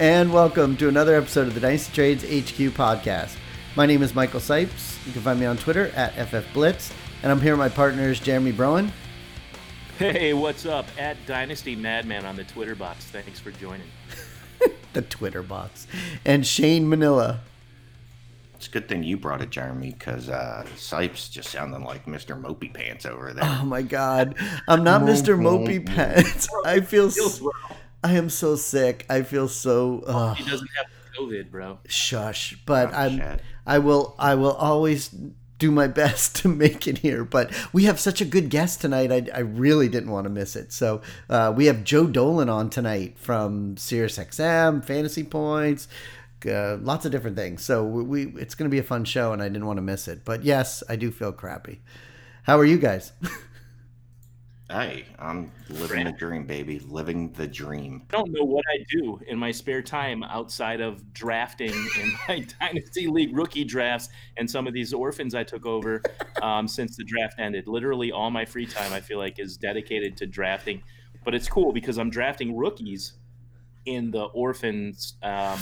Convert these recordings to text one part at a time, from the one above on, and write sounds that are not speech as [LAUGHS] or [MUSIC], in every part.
and welcome to another episode of the Dynasty Trades HQ podcast. My name is Michael Sipes. You can find me on Twitter at FFBlitz, and I'm here with my partners Jeremy Broen. Hey, what's up? At Dynasty Madman on the Twitter box. Thanks for joining. [LAUGHS] the Twitter box. And Shane Manila. It's a good thing you brought it, Jeremy, because uh, Sipes just sounding like Mr. Mopey Pants over there. Oh my God, I'm not Mr. Mopey [LAUGHS] Pants. I feel. So, I am so sick. I feel so. Uh, he doesn't have COVID, bro. Shush. But oh, I'm. Shit. I will. I will always do my [LAUGHS] best to make it here. But we have such a good guest tonight. I, I really didn't want to miss it. So uh, we have Joe Dolan on tonight from SiriusXM, Fantasy Points uh, lots of different things. So we, we it's going to be a fun show, and I didn't want to miss it. But yes, I do feel crappy. How are you guys? [LAUGHS] Hey, I'm living the dream, baby. Living the dream. I don't know what I do in my spare time outside of drafting in [LAUGHS] my Dynasty League rookie drafts and some of these orphans I took over um, since the draft ended. Literally, all my free time I feel like is dedicated to drafting. But it's cool because I'm drafting rookies in the orphans um,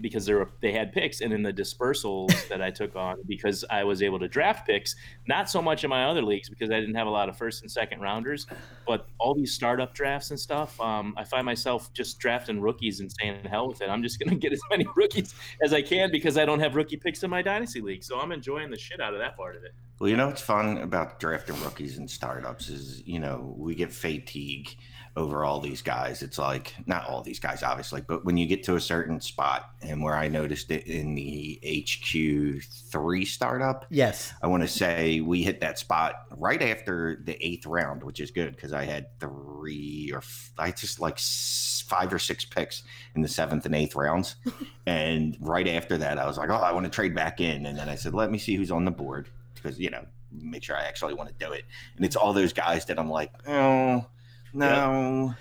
because they were, they had picks, and in the dispersals [LAUGHS] that I took on because I was able to draft picks. Not so much in my other leagues because I didn't have a lot of first and second rounders, but all these startup drafts and stuff. Um, I find myself just drafting rookies and saying hell with it. I'm just going [LAUGHS] to get as many rookies as I can because I don't have rookie picks in my dynasty league. So I'm enjoying the shit out of that part of it. Well, you know what's fun about drafting rookies and startups is you know we get fatigue over all these guys. It's like not all these guys, obviously, but when you get to a certain spot, and where I noticed it in the HQ three startup, yes, I want to say we hit that spot right after the eighth round, which is good because I had three or I just like five or six picks in the seventh and eighth rounds, [LAUGHS] and right after that, I was like, oh, I want to trade back in, and then I said, let me see who's on the board because you know make sure I actually want to do it, and it's all those guys that I'm like, oh no.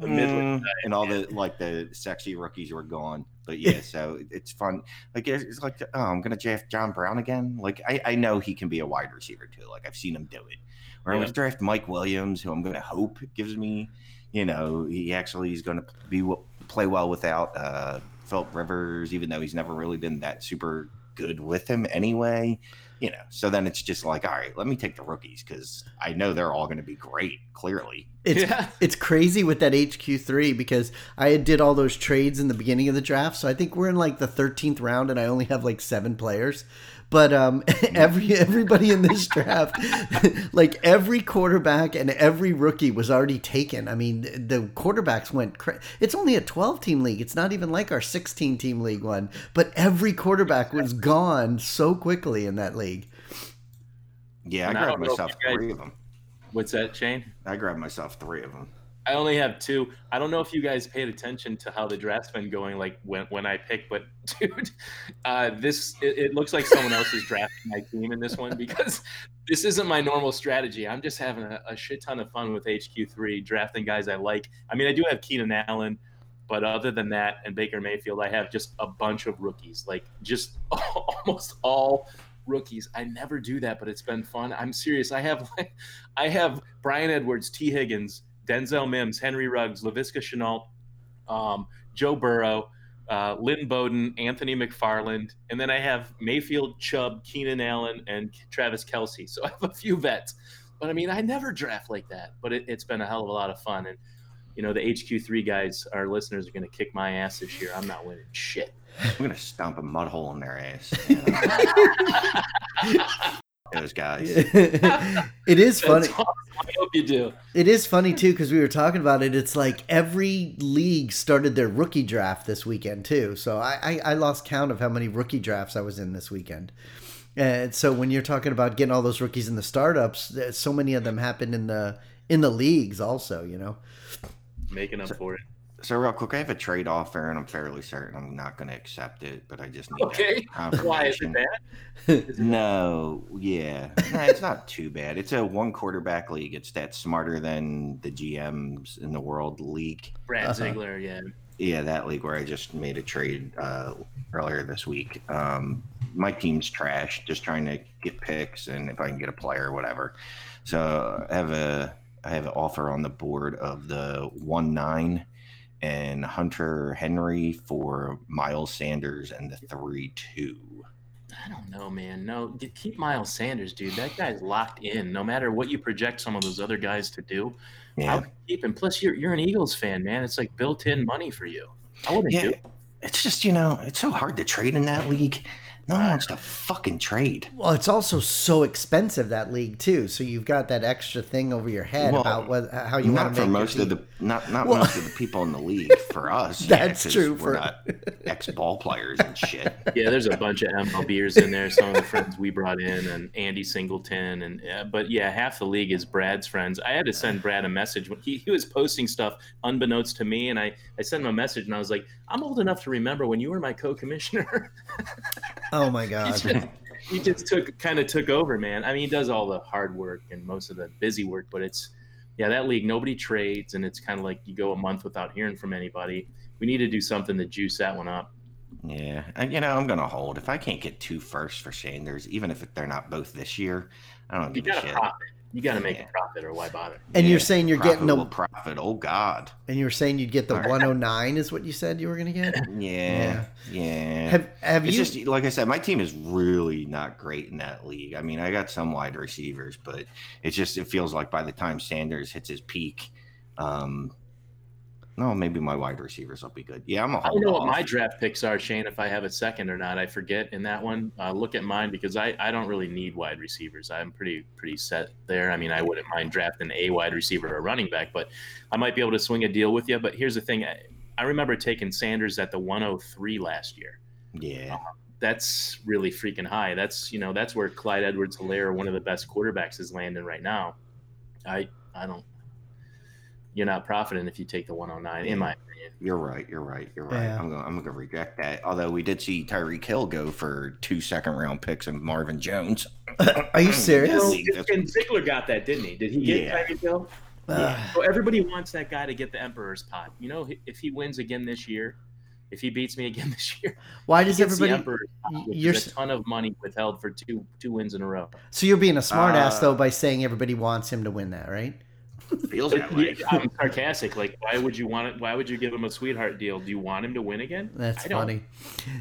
Yep. Mm, and all the like the sexy rookies were gone. But yeah, so it's fun. Like it's like oh, I'm gonna draft John Brown again. Like I, I know he can be a wide receiver too. Like I've seen him do it. Or yeah. I'm gonna draft Mike Williams, who I'm gonna hope gives me, you know, he actually is gonna be play well without uh, Philip Rivers, even though he's never really been that super good with him anyway you know, so then it's just like, all right, let me take the rookies because I know they're all going to be great. Clearly, it's yeah. it's crazy with that HQ three because I did all those trades in the beginning of the draft, so I think we're in like the thirteenth round, and I only have like seven players. But um, [LAUGHS] every everybody in this draft, [LAUGHS] like every quarterback and every rookie was already taken. I mean, the quarterbacks went. Cra- it's only a twelve team league. It's not even like our sixteen team league one. But every quarterback was gone so quickly in that league. Yeah, I grabbed myself guys, three of them. What's that, Shane? I grabbed myself three of them. I only have two. I don't know if you guys paid attention to how the draft's been going, like when when I picked, but [LAUGHS] dude, uh, this it, it, looks like someone else is drafting my team in this one because [LAUGHS] this isn't my normal strategy. I'm just having a, a shit ton of fun with HQ3, drafting guys I like. I mean, I do have Keenan Allen, but other than that, and Baker Mayfield, I have just a bunch of rookies, like just [LAUGHS] almost all rookies. I never do that, but it's been fun. I'm serious. I have like, I have Bryan Edwards, Tee Higgins. Denzel Mims, Henry Ruggs, Laviska Shenault, um, Joe Burrow, uh, Lynn Bowden, Anthony McFarland, and then I have Mayfield, Chubb, Keenan Allen, and Travis Kelce. So [LAUGHS] I have a few vets, but I mean, I never draft like that. But it, has been a hell of a lot of fun, and you know, the HQ3 guys, our listeners, are going to kick my ass this year. I'm not winning shit. I'm going to stomp a mud hole in their ass. [LAUGHS] [LAUGHS] those guys. [LAUGHS] it is funny. Awesome. I hope you do. It is funny too because we were talking about it. It's like every league started their rookie draft this weekend too. So I, I, I lost count of how many rookie drafts I was in this weekend. And so when you're talking about getting all those rookies in the startups, so many of them happened in the in the leagues also. You know, making up so, for it. So real quick, I have a trade offer, and I'm fairly certain I'm not going to accept it, but I just need okay. [LAUGHS] Why is it bad? no, yeah, nah, it's not too bad. It's a one quarterback league. It's that smarter than the GMs in the world league. Brad uh-huh. Ziegler, yeah, yeah, that league where I just made a trade uh, earlier this week. Um, my team's trash, just trying to get picks, and if I can get a player, or whatever. So I have a I have an offer on the board of the one nine and Hunter Henry for Miles Sanders and the three two. I don't know, man. No, keep Miles Sanders, dude. That guy's locked in. No matter what you project some of those other guys to do, Yeah, I would keep him. Plus, you're you're an Eagles fan, man. It's like built-in money for you. I wouldn't yeah. do. it. It's just you know it's so hard to trade in that league. No one wants to fucking trade. Well, it's also so expensive that league too. So you've got that extra thing over your head Well, about what how you not want to make most your of the not not Well- most of the people in the league. [LAUGHS] For us, yeah, true We're for- not [LAUGHS] ex ball players and shit. Yeah, there's a bunch of MLBers in there. Some of the friends we brought in, and Andy Singleton, and uh, but yeah, half the league is Brad's friends. I had to send Brad a message when he, he was posting stuff unbeknownst to me, and I I sent him a message, and I was like, I'm old enough to remember when you were my co-commissioner. [LAUGHS] Oh my [LAUGHS] he god. just, he just took kind of took over, man. I mean, he does all the hard work and most of the busy work, but it's yeah, that league nobody trades, and it's kind of like you go a month without hearing from anybody. We need to do something to juice that one up. Yeah, and, you know I'm gonna hold if I can't get two firsts for Sanders, even if they're not both this year. I don't You give a shit. profit. You got to make Yeah. a profit, or why bother? And Yeah, you're saying you're getting profitable the profit. Oh God. and you were saying you'd get the All right. 109 is what you said you were going to get? [LAUGHS] Yeah, yeah. Have have it's you just like I said, my team is really not great in that league. I mean, I got some wide receivers, but it just it feels like by the time Sanders hits his peak, um, no, maybe my wide receivers will be good. Yeah, I'm a I don't know what my draft picks are, Shane. If I have a second or not, I forget in that one. Uh, look at mine because I, I don't really need wide receivers. I'm pretty pretty set there. I mean, I wouldn't mind drafting a wide receiver or running back, but I might be able to swing a deal with you. But here's the thing: I, I remember taking Sanders at the 103 last year. Yeah, That's really freaking high. That's you know that's where Clyde Edwards-Helaire, one of the best quarterbacks, is landing right now. I I don't. You're not profiting if you take the 109, in my opinion. you're right. You're right. You're right. Yeah. I'm gonna I'm gonna reject that. Although we did see Tyreek Hill go for two second round picks and Marvin Jones. Are you serious? Yeah. And Ziegler got that, didn't he? Did he get Yeah. Tyreek Hill? Ugh. So everybody wants that guy to get the Emperor's pot. You know, if he wins again this year, if he beats me [LAUGHS] again this year, why does gets the everybody Emperor's pot, you're is a s- ton of money withheld for two two wins in a row. So you're being a smart ass Uh, though by saying everybody wants him to win that, right? Feels that way. [LAUGHS] I'm sarcastic. Like, why would you want it? Why would you give him a sweetheart deal? Do you want him to win again? That's funny.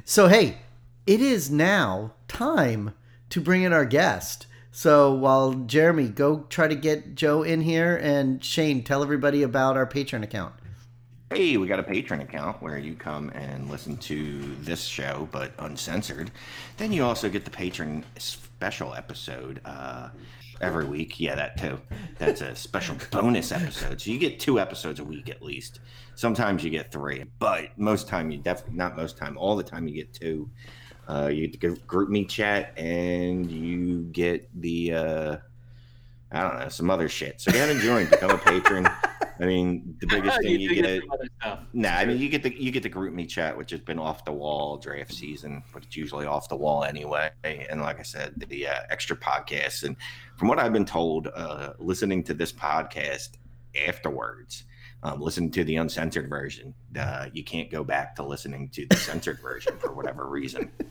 So hey, it is now time to bring in our guest. So while Jeremy, go try to get Joe in here, and Shane, tell everybody about our Patreon account. Hey, we got a Patreon account where you come and listen to this show, but uncensored. Then you also get the patron special episode uh, every week. Yeah, that too. That's a special [LAUGHS] bonus episode. So you get two episodes a week at least. Sometimes you get three, but most time you definitely not most time. All the time you get two. Uh, you get group me chat and you get the uh, I don't know some other shit. So you haven't joined, become a patron. [LAUGHS] I mean, the biggest thing you do get. Nah, I mean you get the you get the group me chat, which has been off the wall draft season, but it's usually off the wall anyway. And like I said, the uh, extra podcasts, and from what I've been told, uh, listening to this podcast afterwards, um, listening to the uncensored version, uh, you can't go back to listening to the censored version for whatever reason. [LAUGHS]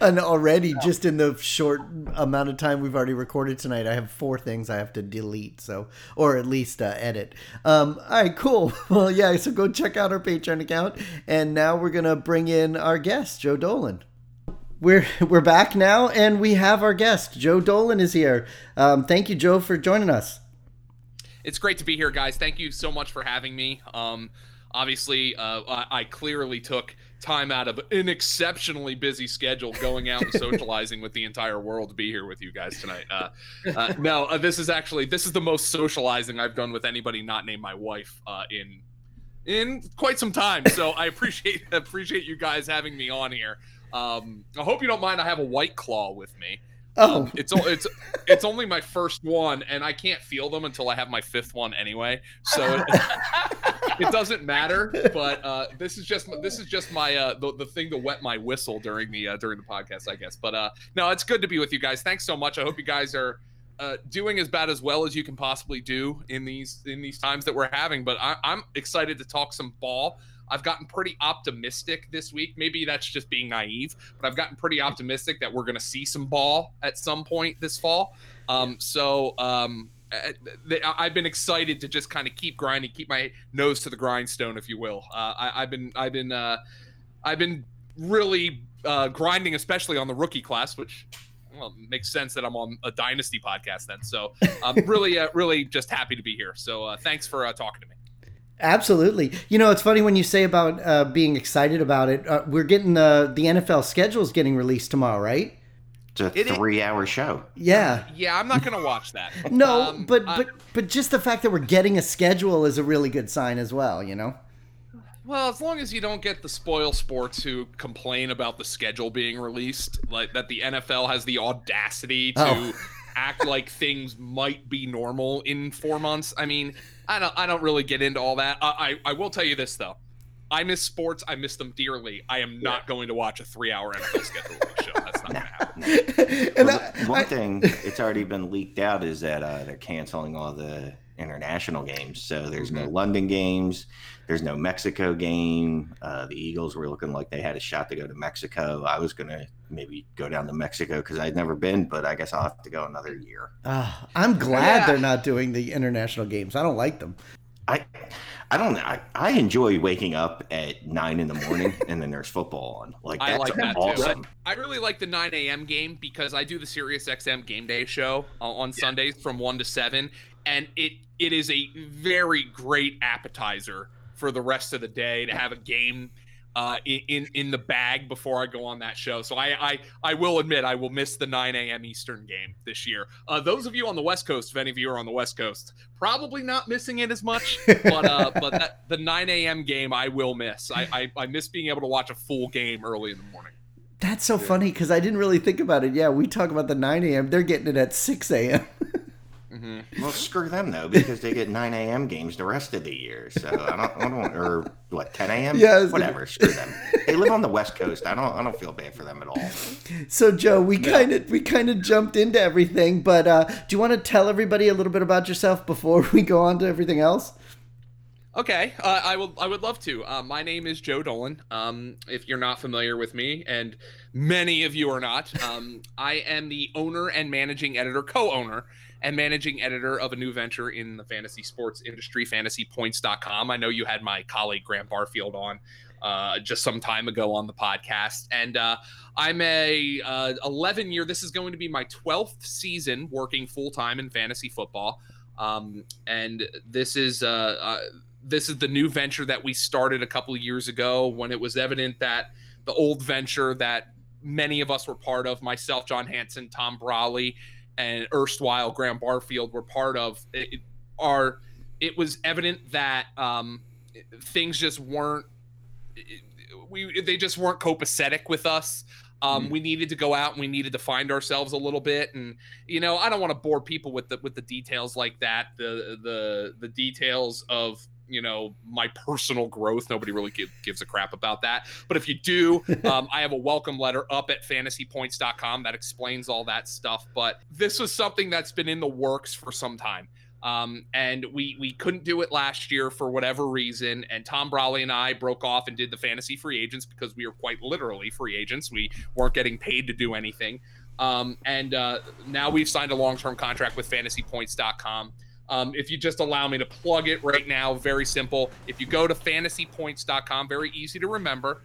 And already, just in the short amount of time we've already recorded tonight, I have four things I have to delete, so or at least uh, edit. Um, all right, cool. [LAUGHS] Well, yeah. So go check out our Patreon account, and now we're gonna bring in our guest, Joe Dolan. We're [LAUGHS] we're back now, and we have our guest, Joe Dolan, is here. Um, thank you, Joe, for joining us. It's great to be here, guys. Thank you so much for having me. Um, obviously, uh, I, I clearly took time out of an exceptionally busy schedule going out and [LAUGHS] socializing with the entire world to be here with you guys tonight. Uh, uh, no, uh, this is actually this is the most socializing I've done with anybody not named my wife uh, in in quite some time. So I appreciate [LAUGHS] appreciate you guys having me on here. Um, I hope you don't mind. I have a white claw with me. Oh, it's it's it's only my first one, and I can't feel them until I have my fifth one anyway. So it, it doesn't matter. But uh, this is just this is just my uh, the, the thing to wet my whistle during the uh, during the podcast, I guess. But uh, no, it's good to be with you guys. Thanks so much. I hope you guys are. Uh, doing as bad as well as you can possibly do in these in these times that we're having, but I, I'm excited to talk some ball. I've gotten pretty optimistic this week. Maybe that's just being naive, but I've gotten pretty optimistic that we're going to see some ball at some point this fall. Um, so um, uh, I've been excited to just kind of keep grinding, keep my nose to the grindstone, if you will. Uh, I, have been I've been uh, I've been really uh, grinding, especially on the rookie class, which well makes sense that I'm on a dynasty podcast then. So I'm [LAUGHS] really uh, really just happy to be here. So uh, thanks for uh, talking to me. Absolutely. You know, it's funny when you say about uh, being excited about it. Uh, we're getting the the NFL schedule is getting released tomorrow, right? It's a It is- three-hour show. Yeah. Yeah, I'm not gonna watch that. [LAUGHS] No, Um, but I- but but just the fact that we're getting a schedule is a really good sign as well. You know. Well, as long as you don't get the spoil sports who complain about the schedule being released, like that the NFL has the audacity to Oh. act like things might be normal in four months. I mean, I don't, I don't really get into all that. I, I, I will tell you this though, I miss sports. I miss them dearly. I am not going to watch a three-hour NFL [LAUGHS] schedule show. That's not going to happen. and Well, I- one I- thing it's already been leaked out is that uh, they're canceling all the international games. So there's no London games. There's no Mexico game. Uh, the Eagles were looking like they had a shot to go to Mexico. I was gonna maybe go down to Mexico because I'd never been, but I guess I'll have to go another year. Ah, I'm glad Yeah. they're not doing the international games. I don't like them. I, I don't know. I, I enjoy waking up at nine in the morning [LAUGHS] and then there's football on. Like I that's like that awesome. too. I really like the 9 a.m. game because I do the Sirius XM game day show uh, on Sundays from one to seven, and it it is a very great appetizer for the rest of the day to have a game uh, in, in in the bag before I go on that show. So I I, I will admit I will miss the 9 a.m. Eastern game this year. Uh, those of you on the West Coast, if any of you are on the West Coast, probably not missing it as much. [LAUGHS] But uh, but that, the 9 a.m. game I will miss. I, I I miss being able to watch a full game early in the morning. That's so funny because I didn't really think about it. Yeah, we talk about the 9 a.m. They're getting it at 6 a.m. [LAUGHS] Well, screw them though, because they get 9 a.m. games the rest of the year. So I don't, I don't or what 10 a.m. [LAUGHS] Yeah, I was gonna- whatever. Screw them. They live on the West Coast. I don't, I don't feel bad for them at all. So Joe, we kind of we kind of jumped into everything, but uh, do you want to tell everybody a little bit about yourself before [LAUGHS] we go on to everything else? Okay, uh, I will. I would love to. Uh, my name is Joe Dolan. Um, if you're not familiar with me, and many of you are not, um, I am the owner and managing editor, co-owner and managing editor of a new venture in the fantasy sports industry, FantasyPoints.com. I know you had my colleague Graham Barfield on uh, just some time ago on the podcast, and uh, I'm a uh, 11 year. This is going to be my 12th season working full time in fantasy football. Um, and this is uh, uh, this is the new venture that we started a couple of years ago when it was evident that the old venture that many of us were part of, myself, John Hansen, Tom Brolley, and erstwhile Graham Barfield were part of, it, it- are it was evident that um, things just weren't we they just weren't copacetic with us. Um, We needed to go out and we needed to find ourselves a little bit, and you know, I don't want to bore people with the with the details like that. The the the details of you know my personal growth. Nobody really give, gives a crap about that. But if you do, [LAUGHS] um, I have a welcome letter up at fantasypoints.com that explains all that stuff. But this was something that's been in the works for some time. Um, and we we couldn't do it last year for whatever reason. And Tom Brolley and I broke off and did the fantasy free agents because we were quite literally free agents. We weren't getting paid to do anything. Um, and uh, now we've signed a long term contract with FantasyPoints.com. Um, if you just allow me to plug it right now, very simple. If you go to FantasyPoints.com, very easy to remember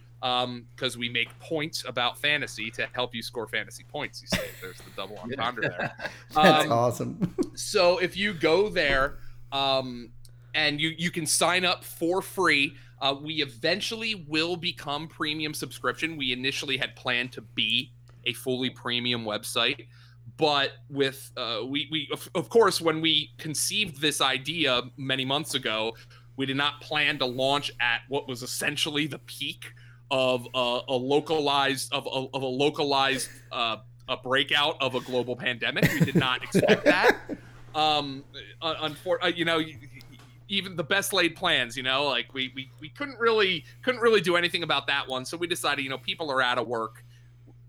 because we make points about fantasy to help you score fantasy points. You say there's the double entendre there. [LAUGHS] That's Um, awesome. [LAUGHS] so if you go there um, and you you can sign up for free uh, we eventually will become premium subscription we initially had planned to be a fully premium website but with uh, we we of, of course when we conceived this idea many months ago we did not plan to launch at what was essentially the peak of a, a localized of a, of a localized uh, a breakout of a global pandemic. We did not expect [LAUGHS] that. Um, unfortunately, you know, even the best laid plans, you know, like we, we we couldn't really couldn't really do anything about that one. So we decided, you know, people are out of work.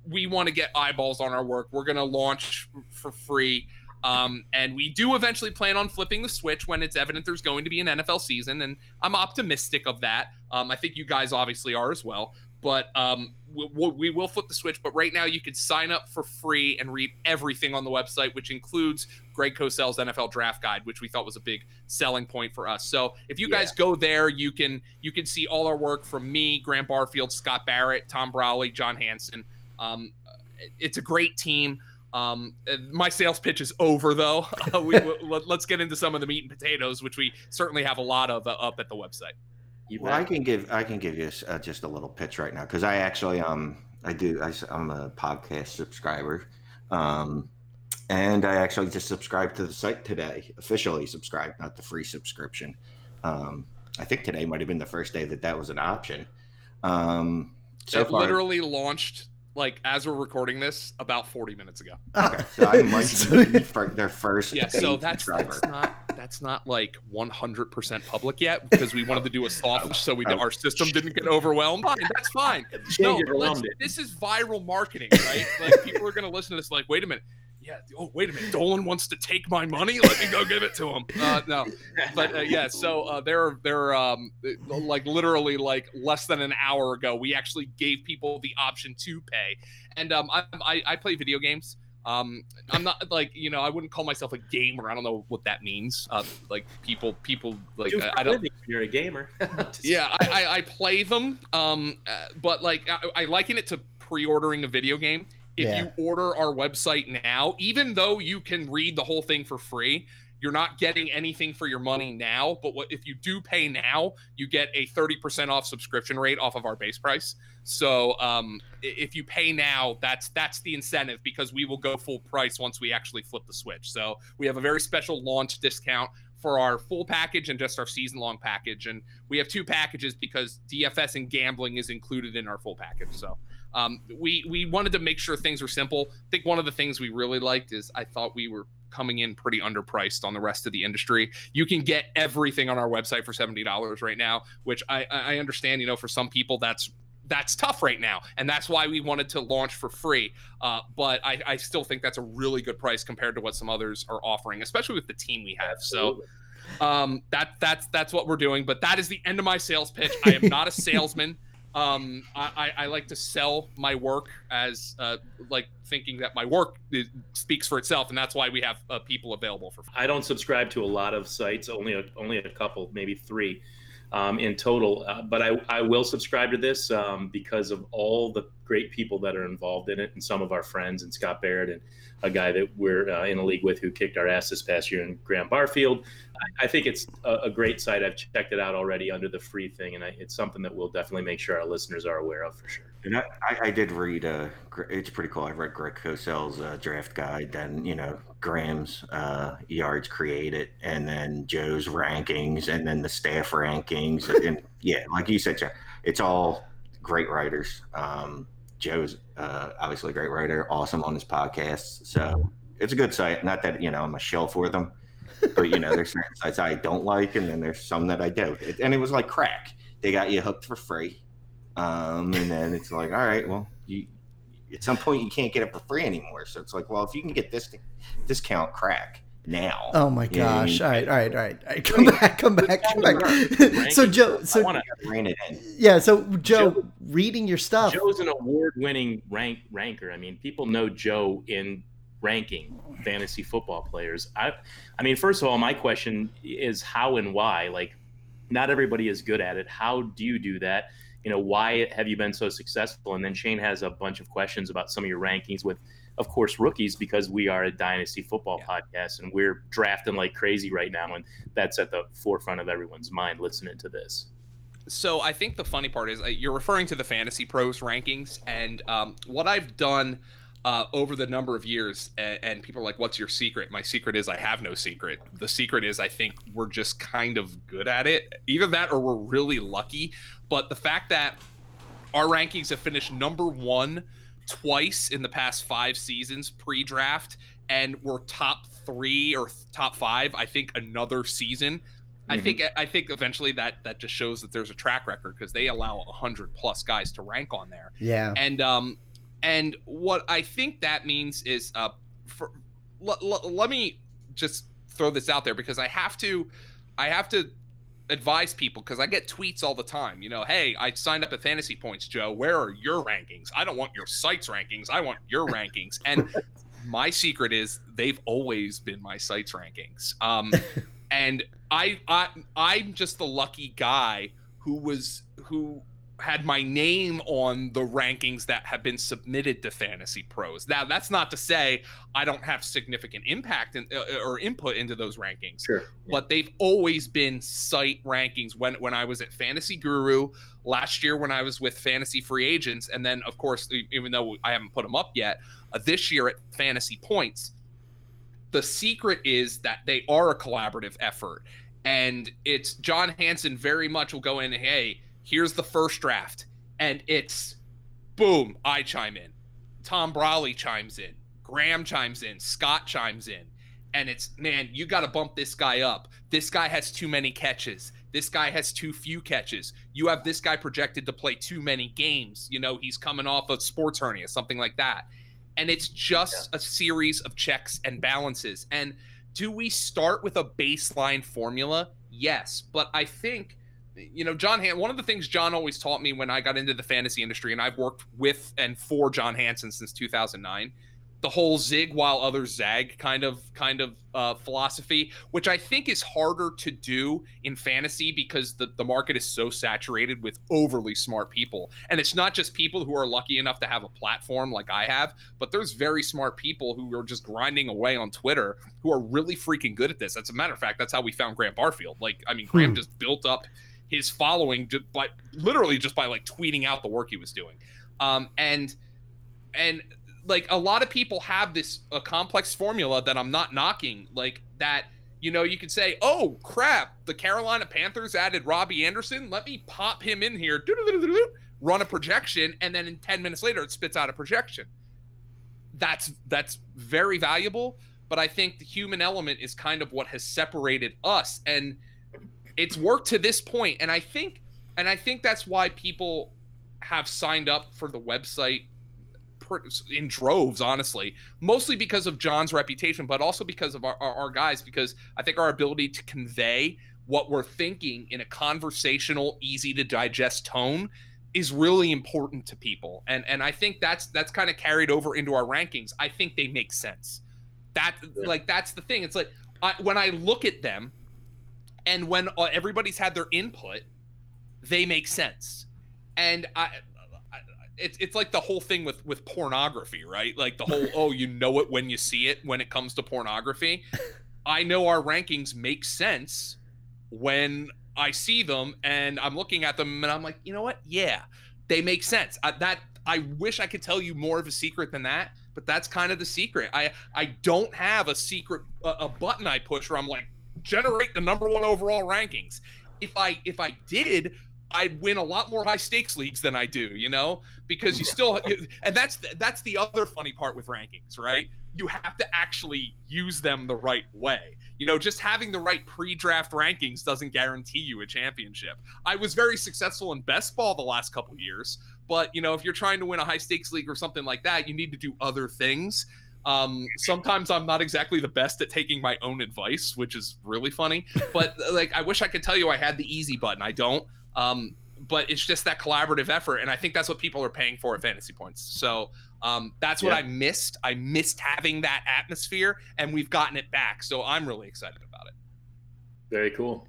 We want to get eyeballs on our work. We're gonna launch for free. Um, and we do eventually plan on flipping the switch when it's evident there's going to be an NFL season, and I'm optimistic of that. Um, I think you guys obviously are as well. but um, we, we will flip the switch. But right now, you can sign up for free and read everything on the website, which includes Greg Cosell's NFL Draft Guide, which we thought was a big selling point for us. So if you guys go there, you can you can see all our work from me, Graham Barfield, Scott Barrett, Tom Brolley, John Hansen. Um, it's a great team. Um, my sales pitch is over, though. [LAUGHS] we, let's get into some of the meat and potatoes, which we certainly have a lot of uh, up at the website. Well, I can give I can give you uh, just a little pitch right now because I actually um I do I, am a podcast subscriber, um, and I actually just subscribed to the site today, officially subscribed, not the free subscription. Um, I think today might have been the first day that that was an option. Um, so it far, literally launched like as we're recording this about 40 minutes ago. [LAUGHS] Okay, so I might [LAUGHS] be for their first. Yeah, so that's that's not that's not like 100% public yet because we wanted to do a soft so we oh. our system didn't get overwhelmed. Fine, that's fine. No, this is viral marketing, right? Like people are going to listen to this like, wait a minute, yeah, oh wait a minute, Dolan wants to take my money. Let me go give it to him. [LAUGHS] Uh, no, but uh, yeah, so uh, they're they're um, like literally like less than an hour ago, we actually gave people the option to pay, and um, I, I, I play video games. Um, I'm not like you know I wouldn't call myself a gamer. I don't know what that means. Uh, like people, people like I, I don't. You're a gamer. [LAUGHS] yeah, I, I, I, play them. Um, uh, but like I, I liken it to pre-ordering a video game if yeah. you order our website now, even though you can read the whole thing for free, you're not getting anything for your money now. But what if you do pay now, you get a 30% off subscription rate off of our base price. So um, if you pay now, that's that's the incentive because we will go full price once we actually flip the switch. So we have a very special launch discount for our full package and just our season long package. And we have two packages because DFS and gambling is included in our full package. So um, we we wanted to make sure things were simple. I think one of the things we really liked is I thought we were coming in pretty underpriced on the rest of the industry. You can get everything on our website for seventy dollars right now, which I I understand. You know, for some people that's that's tough right now, and that's why we wanted to launch for free. Uh, but I, I still think that's a really good price compared to what some others are offering, especially with the team we have. So um, that that's that's what we're doing. But that is the end of my sales pitch. I am not a [LAUGHS] salesman. Um, I, I, like to sell my work as uh, like thinking that my work speaks for itself, and that's why we have uh, people available for. I don't subscribe to a lot of sites, only a, only a couple, maybe three um, in total. Uh, but I, I will subscribe to this um, because of all the great people that are involved in it, and some of our friends, and Scott Barrett, and a guy that we're uh, in a league with who kicked our ass this past year, and Graham Barfield. I, I think it's a, a, great site. I've checked it out already under the free thing, and I, it's something that we'll definitely make sure our listeners are aware of for sure. And I, I did read, uh, it's pretty cool. I read Greg Cosell's uh, draft guide, then, you know, Graham's uh, yards created, and then Joe's rankings, and then the staff rankings. and [LAUGHS] yeah, like you said, it's all great writers. Um, Joe's uh, obviously a great writer, awesome on his podcast. So it's a good site. Not that you know I'm a shell for them, but you know there's certain sites I don't like, and then there's some that I do. It, and it was like crack. They got you hooked for free, um, and then it's like, all right, well, you at some point you can't get it for free anymore. So it's like, well, if you can get this discount crack, now. Oh my gosh! All right, all right, all right, all right. Come back, come back, come back. [LAUGHS] so Joe, so rein it in. Yeah, so Joe, Joe, reading your stuff. Joe's an award-winning rank ranker. I mean, people know Joe in ranking fantasy football players. I, I mean, first of all, my question is how and why. Like, not everybody is good at it. How do you do that? You know, why have you been so successful? And then Shane has a bunch of questions about some of your rankings with of course, rookies because we are a dynasty football yeah. podcast and we're drafting like crazy right now. And that's at the forefront of everyone's mind listening to this. So I think the funny part is uh, you're referring to the Fantasy Pros rankings, and um, what I've done uh, over the number of years, and, and, people are like, "What's your secret?" My secret is I have no secret. The secret is I think we're just kind of good at it. Either that, or we're really lucky. But the fact that our rankings have finished number one twice in the past five seasons pre-draft, and we're top three or top five. I think another season. Mm-hmm. I think I think eventually that that just shows that there's a track record because they allow hundred plus guys to rank on there. Yeah. And um and what I think that means is uh for l- l- let me just throw this out there because I have to I have to advise people because I get tweets all the time. You know, hey, I signed up at Fantasy Points, Joe. Where are your rankings? I don't want your site's rankings. I want your rankings. And my secret is they've always been my site's rankings. Um, [LAUGHS] and I, I, I'm just the lucky guy who was who had my name on the rankings that have been submitted to Fantasy Pros. Now, that's not to say I don't have significant impact in, uh, or input into those rankings. Sure. But they've always been site rankings. When when I was at Fantasy Guru last year, when I was with Fantasy Free Agents, and then of course, even though I haven't put them up yet, uh, this year at Fantasy Points. The secret is that they are a collaborative effort, and it's John Hansen very much will go in. Hey here's the first draft, and it's boom, I chime in. Tom Brolley chimes in. Graham chimes in. Scott chimes in. And it's, man, you got to bump this guy up. This guy has too many catches. This guy has too few catches. You have this guy projected to play too many games. You know, he's coming off of sports hernia, something like that. And it's just yeah. a series of checks and balances. And do we start with a baseline formula? Yes. But I think you know, John Han- one of the things John always taught me when I got into the fantasy industry, and I've worked with and for John Hansen since 2009, the whole zig while others zag kind of kind of uh, philosophy, which I think is harder to do in fantasy because the, the market is so saturated with overly smart people. And it's not just people who are lucky enough to have a platform like I have, but there's very smart people who are just grinding away on Twitter who are really freaking good at this. As a matter of fact, that's how we found Graham Barfield. Like, I mean, Graham hmm. just built up his following just by literally just by like tweeting out the work he was doing. Um, and and like a lot of people have this a complex formula that I'm not knocking, like that. You know, you could say, "Oh crap, the Carolina Panthers added Robbie Anderson. Let me pop him in here, run a projection, and then in ten minutes later, it spits out a projection." That's that's very valuable, but I think the human element is kind of what has separated us and it's worked to this point, and I think and I think that's why people have signed up for the website in droves, honestly, mostly because of John's reputation, but also because of our, our, our, guys, because I think our ability to convey what we're thinking in a conversational, easy to digest tone is really important to people. And and I think that's that's kind of carried over into our rankings. I think they make sense. That yeah. like that's the thing. It's like I, when I look at them, and when uh, everybody's had their input, they make sense. And I, I, it's it's like the whole thing with with pornography, right? Like the whole [LAUGHS] oh, you know it when you see it when it comes to pornography. [LAUGHS] I know our rankings make sense when I see them and I'm looking at them and I'm like, you know what? Yeah, they make sense. I, that I wish I could tell you more of a secret than that, but that's kind of the secret. I I don't have a secret a, a button I push where I'm like, generate the number one overall rankings. If I if I did, I'd win a lot more high stakes leagues than I do, you know, because you still and that's that's the other funny part with rankings, right? You have to actually use them the right way. You know, just having the right pre-draft rankings doesn't guarantee you a championship. I was very successful in best ball the last couple years, but you know, if you're trying to win a high stakes league or something like that, you need to do other things. Um, sometimes I'm not exactly the best at taking my own advice, which is really funny. [LAUGHS] But like, I wish I could tell you I had the easy button. I don't. Um, but it's just that collaborative effort, and I think that's what people are paying for at Fantasy Points. So um, that's what yeah. I missed. I missed having that atmosphere, and we've gotten it back. So I'm really excited about it. Very cool.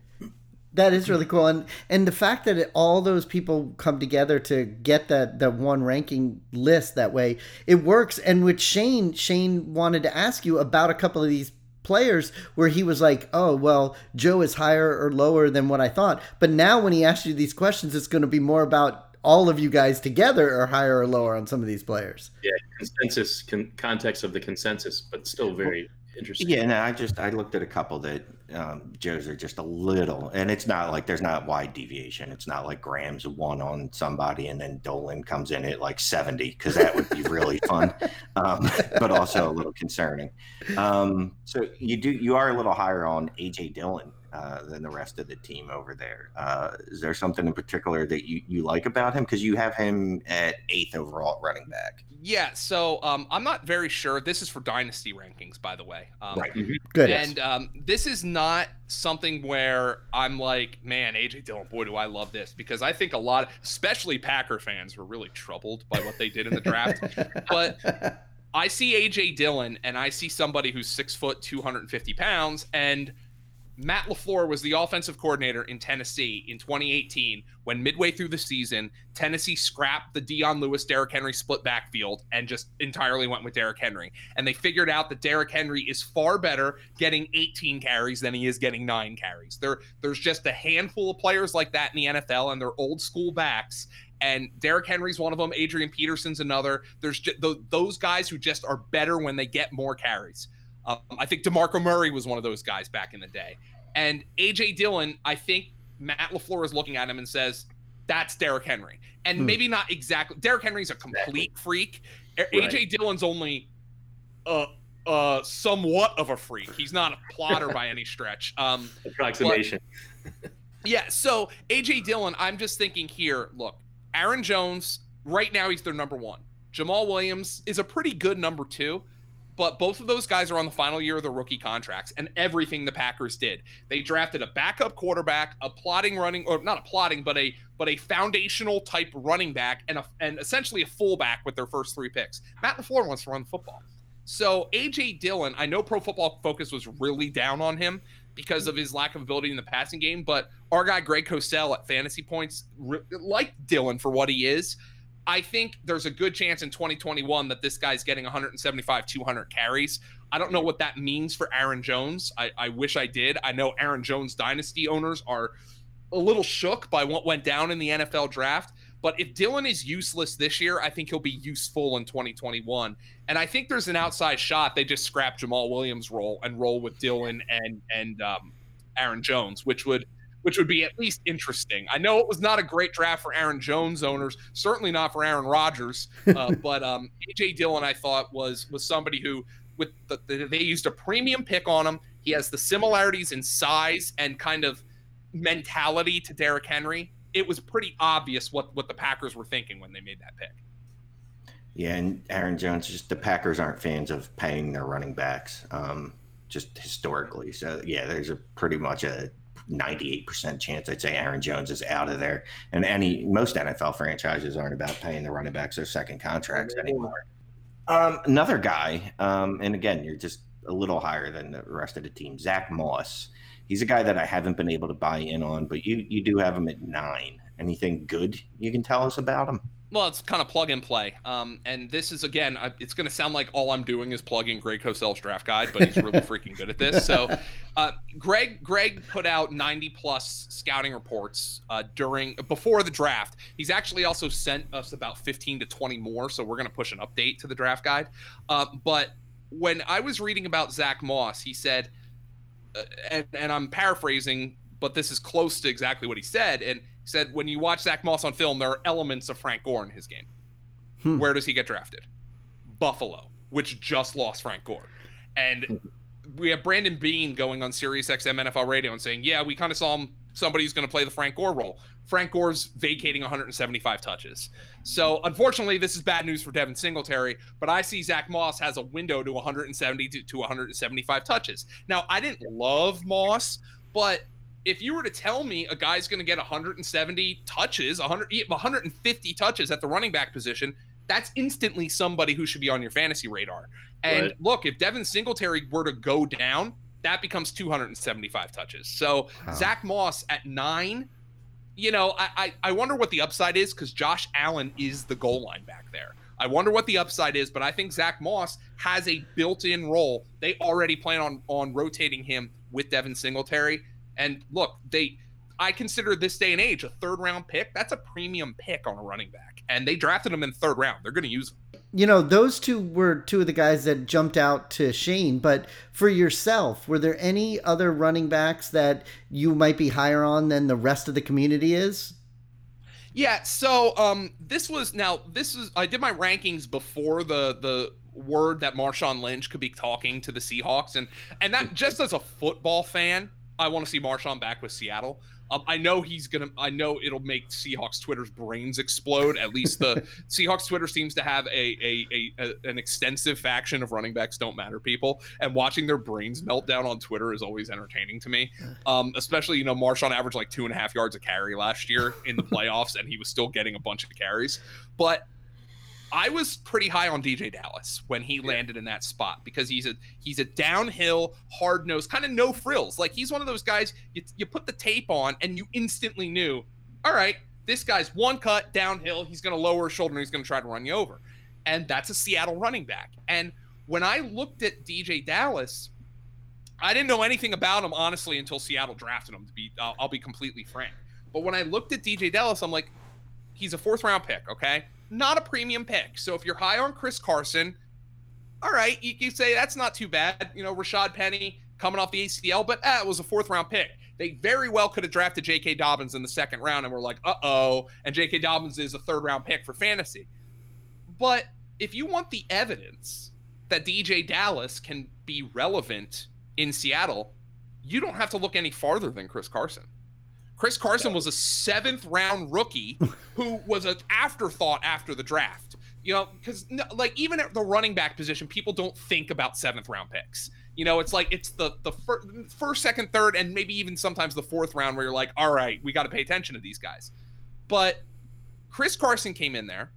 That is really cool, and and the fact that it, all those people come together to get that that one ranking list that way, it works. And with Shane, Shane wanted to ask you about a couple of these players where he was like, "Oh, well, Joe is higher or lower than what I thought." But now when he asks you these questions, it's going to be more about all of you guys together are higher or lower on some of these players. Yeah, consensus con- context of the consensus, but still very interesting. Yeah, no, I just I looked at a couple that um, Joe's are just a little, and it's not like there's not wide deviation. It's not like Graham's one on somebody and then Dolan comes in at like 70 because that would be really [LAUGHS] fun, um, but also a little concerning. Um, so you do you are a little higher on AJ Dillon uh, than the rest of the team over there. Uh, is there something in particular that you, you like about him? Because you have him at eighth overall running back. Yeah, so um, I'm not very sure. This is for dynasty rankings, by the way. Um, Right. Good. And um, this is not something where I'm like, man, AJ Dillon, boy, do I love this because I think a lot, especially Packer fans, were really troubled by what they did in the draft. [LAUGHS] but I see AJ Dillon and I see somebody who's six foot, 250 pounds, and Matt LaFleur was the offensive coordinator in Tennessee in 2018 when midway through the season, Tennessee scrapped the Dion Lewis Derrick Henry split backfield and just entirely went with Derrick Henry. And they figured out that Derrick Henry is far better getting 18 carries than he is getting nine carries. There, there's just a handful of players like that in the NFL, and they're old school backs. And Derrick Henry's one of them. Adrian Peterson's another. There's just, those guys who just are better when they get more carries. Um, I think DeMarco Murray was one of those guys back in the day. And AJ Dillon, I think Matt LaFleur is looking at him and says, that's Derrick Henry. And Hmm. maybe not exactly. Derrick Henry's a complete freak. Right. AJ Dillon's only uh, uh, somewhat of a freak. He's not a plotter by any stretch. Um, Approximation. yeah, so AJ Dillon, I'm just thinking here, look, Aaron Jones, right now he's their number one. Jamaal Williams is a pretty good number two, but both of those guys are on the final year of their rookie contracts and everything the Packers did. They drafted a backup quarterback, a plotting running or not a plotting, but a but a foundational type running back and a and essentially a fullback with their first three picks. Matt LaFleur wants to run the football. So AJ Dillon, I know Pro Football Focus was really down on him because of his lack of ability in the passing game, but our guy Greg Cosell at Fantasy Points re- liked Dillon for what he is. I think there's a good chance in 2021 that this guy's getting 175, 200 carries. I don't know what that means for Aaron Jones. I, I wish I did. I know Aaron Jones dynasty owners are a little shook by what went down in the NFL draft. But if Dillon is useless this year, I think he'll be useful in 2021. And I think there's an outside shot they just scrap Jamaal Williams' role and roll with Dillon and and um, Aaron Jones, which would which would be at least interesting. I know it was not a great draft for Aaron Jones owners, certainly not for Aaron Rodgers, uh, [LAUGHS] but um, AJ Dillon I thought was was somebody who with the, the, they used a premium pick on him. He has the similarities in size and kind of mentality to Derrick Henry. It was pretty obvious what what the Packers were thinking when they made that pick. Yeah, and Aaron Jones, just the Packers aren't fans of paying their running backs, um, just historically. So yeah, there's a pretty much a 98% chance I'd say Aaron Jones is out of there. And any most NFL franchises aren't about paying the running backs their second contracts anymore. Um, another guy, um, and again, you're just a little higher than the rest of the team, Zach Moss. He's a guy that I haven't been able to buy in on, but you you do have him at nine. Anything good you can tell us about him? Well, it's kind of plug and play. Um, and this is again, I- it's going to sound like all I'm doing is plugging Greg Cosell's draft guide, but he's really freaking good at this. So, uh, Greg, Greg put out 90 plus scouting reports uh, during before the draft. He's actually also sent us about 15 to 20 more, so we're going to push an update to the draft guide. Uh, but when I was reading about Zach Moss, he said, uh, and, and I'm paraphrasing, but this is close to exactly what he said. And said, when you watch Zach Moss on film, there are elements of Frank Gore in his game. Hmm. Where does he get drafted? Buffalo, which just lost Frank Gore. And we have Brandon Beane going on Sirius XM NFL radio and saying, yeah, we kind of saw him, somebody who's going to play the Frank Gore role. Frank Gore's vacating 175 touches. So unfortunately, this is bad news for Devin Singletary, but I see Zach Moss has a window to 170 to, to 175 touches. Now, I didn't love Moss, but if you were to tell me a guy's going to get 170 touches, 100, 150 touches at the running back position, that's instantly somebody who should be on your fantasy radar. And Right. look, if Devin Singletary were to go down, that becomes 275 touches. So Wow. Zach Moss at nine, you know, I I, I wonder what the upside is because Josh Allen is the goal line back there. I wonder what the upside is, but I think Zach Moss has a built-in role. They already plan on on rotating him with Devin Singletary. And look, they I consider this day and age a third round pick. That's a premium pick on a running back. And they drafted him in third round. They're gonna use him. You know, those two were two of the guys that jumped out to Shane. But for yourself, were there any other running backs that you might be higher on than the rest of the community is? Yeah, so um this was now this is I did my rankings before the the word that Marshawn Lynch could be talking to the Seahawks and and that just as a football fan, I want to see Marshawn back with Seattle. Um, I know he's gonna. I know it'll make Seahawks Twitter's brains explode. At least the [LAUGHS] Seahawks Twitter seems to have a, a, a, a, an extensive faction of running backs don't matter people, and watching their brains melt down on Twitter is always entertaining to me. [SIGHS] Um, especially you know Marshawn averaged like two and a half yards a carry last year in the [LAUGHS] playoffs, and he was still getting a bunch of carries. But I was pretty high on DeeJay Dallas when he landed in that spot because he's a he's a downhill, hard nosed, kind of no frills. Like he's one of those guys you, you put the tape on and you instantly knew, all right, this guy's one cut downhill. He's going to lower his shoulder and he's going to try to run you over, and that's a Seattle running back. And when I looked at DeeJay Dallas, I didn't know anything about him honestly until Seattle drafted him. To be, I'll, I'll be completely frank. But when I looked at DeeJay Dallas, I'm like, he's a fourth round pick. Okay not a premium pick. So if you're high on Chris Carson, all right, you, you say that's not too bad. You know, Rashad Penny coming off the ACL, but eh, it was a fourth round pick. They very well could have drafted J.K. Dobbins in the second round, and we're like, uh oh. And J.K. Dobbins is a third round pick for fantasy. But if you want the evidence that DeeJay Dallas can be relevant in Seattle, you don't have to look any farther than Chris Carson. Chris Carson was a seventh round rookie [LAUGHS] who was an afterthought after the draft. You know, because like even at the running back position, people don't think about seventh round picks. You know, it's like it's the the fir- first, second, third, and maybe even sometimes the fourth round where you're like, all right, we got to pay attention to these guys. But Chris Carson came in there,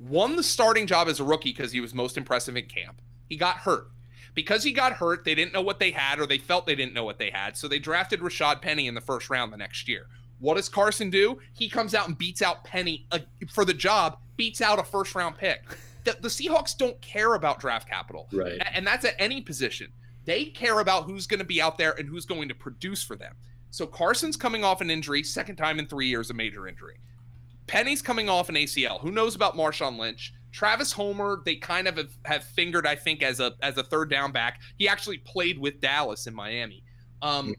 won the starting job as a rookie because he was most impressive in camp. He got hurt because he got hurt, they didn't know what they had, or they felt they didn't know what they had. So they drafted Rashad Penny in the first round the next year. What does Carson do? He comes out and beats out Penny uh, for the job, beats out a first round pick. The, the Seahawks don't care about draft capital. Right. And that's at any position. They care about who's going to be out there and who's going to produce for them. So Carson's coming off an injury, second time in three years, a major injury. Penny's coming off an ACL. Who knows about Marshawn Lynch? Travis Homer, they kind of have, have, fingered, I think, as a as a third down back. He actually played with Dallas in Miami. Um,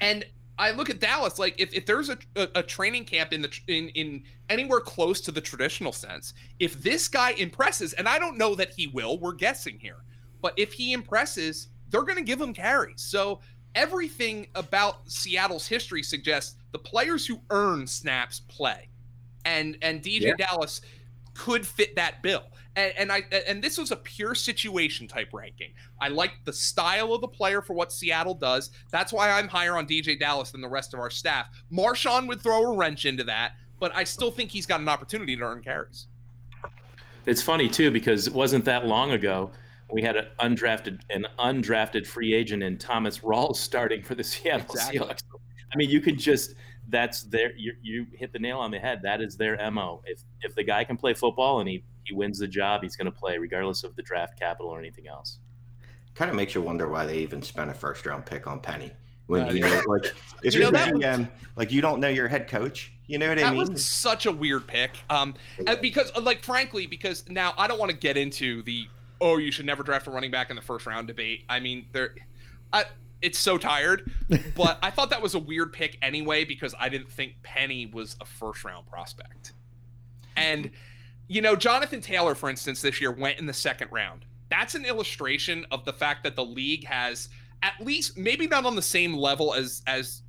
and I look at Dallas like if, if there's a, a, a, training camp in the in in anywhere close to the traditional sense, if this guy impresses, and I don't know that he will, we're guessing here, but if he impresses, they're going to give him carries. So everything about Seattle's history suggests the players who earn snaps play, and and DeeJay yeah. Dallas could fit that bill. And, and, I and this was a pure situation type ranking. I like the style of the player for what Seattle does. That's why I'm higher on DeeJay Dallas than the rest of our staff. Marshawn would throw a wrench into that, but I still think he's got an opportunity to earn carries. It's funny too because it wasn't that long ago we had an undrafted an undrafted free agent in Thomas Rawls starting for the Seattle exactly. Seahawks. I mean, you could just that's their you, you hit the nail on the head. That is their mo. If if the guy can play football and he he wins the job, he's going to play regardless of the draft capital or anything else. Kind of makes you wonder why they even spent a first round pick on Penny when uh, you know like [LAUGHS] if you are know, GM, like you don't know your head coach. You know what I mean? That was such a weird pick. Um, because like frankly, because now I don't want to get into the oh you should never draft a running back in the first round debate. I mean there, I it's so tired. but [LAUGHS] I thought that was a weird pick anyway because I didn't think Penny was a first round prospect. And you know, Jonathan Taylor, for instance, this year went in the second round. That's an illustration of the fact that the league has at least maybe not on the same level as as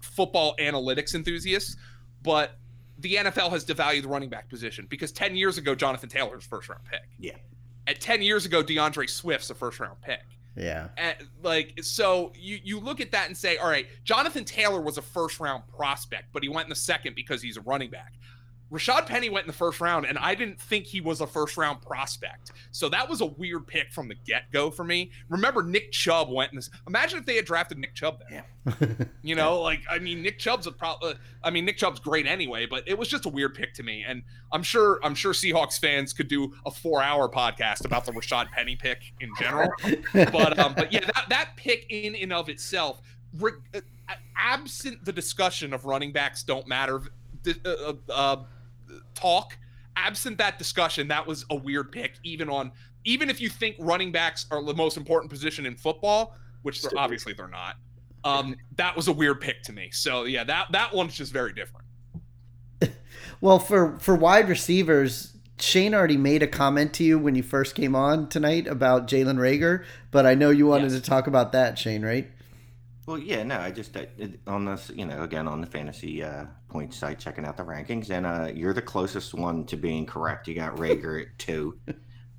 football analytics enthusiasts, but the NFL has devalued the running back position because 10 years ago Jonathan Taylor's first round pick. Yeah. At 10 years ago DeAndre Swift's a first round pick. Yeah. And, like so you you look at that and say, all right, Jonathan Taylor was a first round prospect, but he went in the second because he's a running back. Rashad Penny went in the first round, and I didn't think he was a first round prospect. So that was a weird pick from the get go for me. Remember, Nick Chubb went in this. Imagine if they had drafted Nick Chubb there. Yeah. [LAUGHS] you know, like, I mean, Nick Chubb's a problem. Uh, I mean, Nick Chubb's great anyway, but it was just a weird pick to me. And I'm sure, I'm sure Seahawks fans could do a four hour podcast about the Rashad Penny pick in general. [LAUGHS] but, um, but yeah, that, that pick in and of itself, re- uh, absent the discussion of running backs don't matter. Uh, uh, uh talk. Absent that discussion, that was a weird pick. Even on even if you think running backs are the most important position in football, which they're, obviously they're not. Um, that was a weird pick to me. So yeah, that that one's just very different. [LAUGHS] well, for for wide receivers, Shane already made a comment to you when you first came on tonight about Jalen Reagor, but I know you wanted yes. to talk about that, Shane, right? Well, yeah, no, I just uh, on this, you know, again on the fantasy uh, point site, checking out the rankings, and uh, you're the closest one to being correct. You got Reagor at [LAUGHS] two.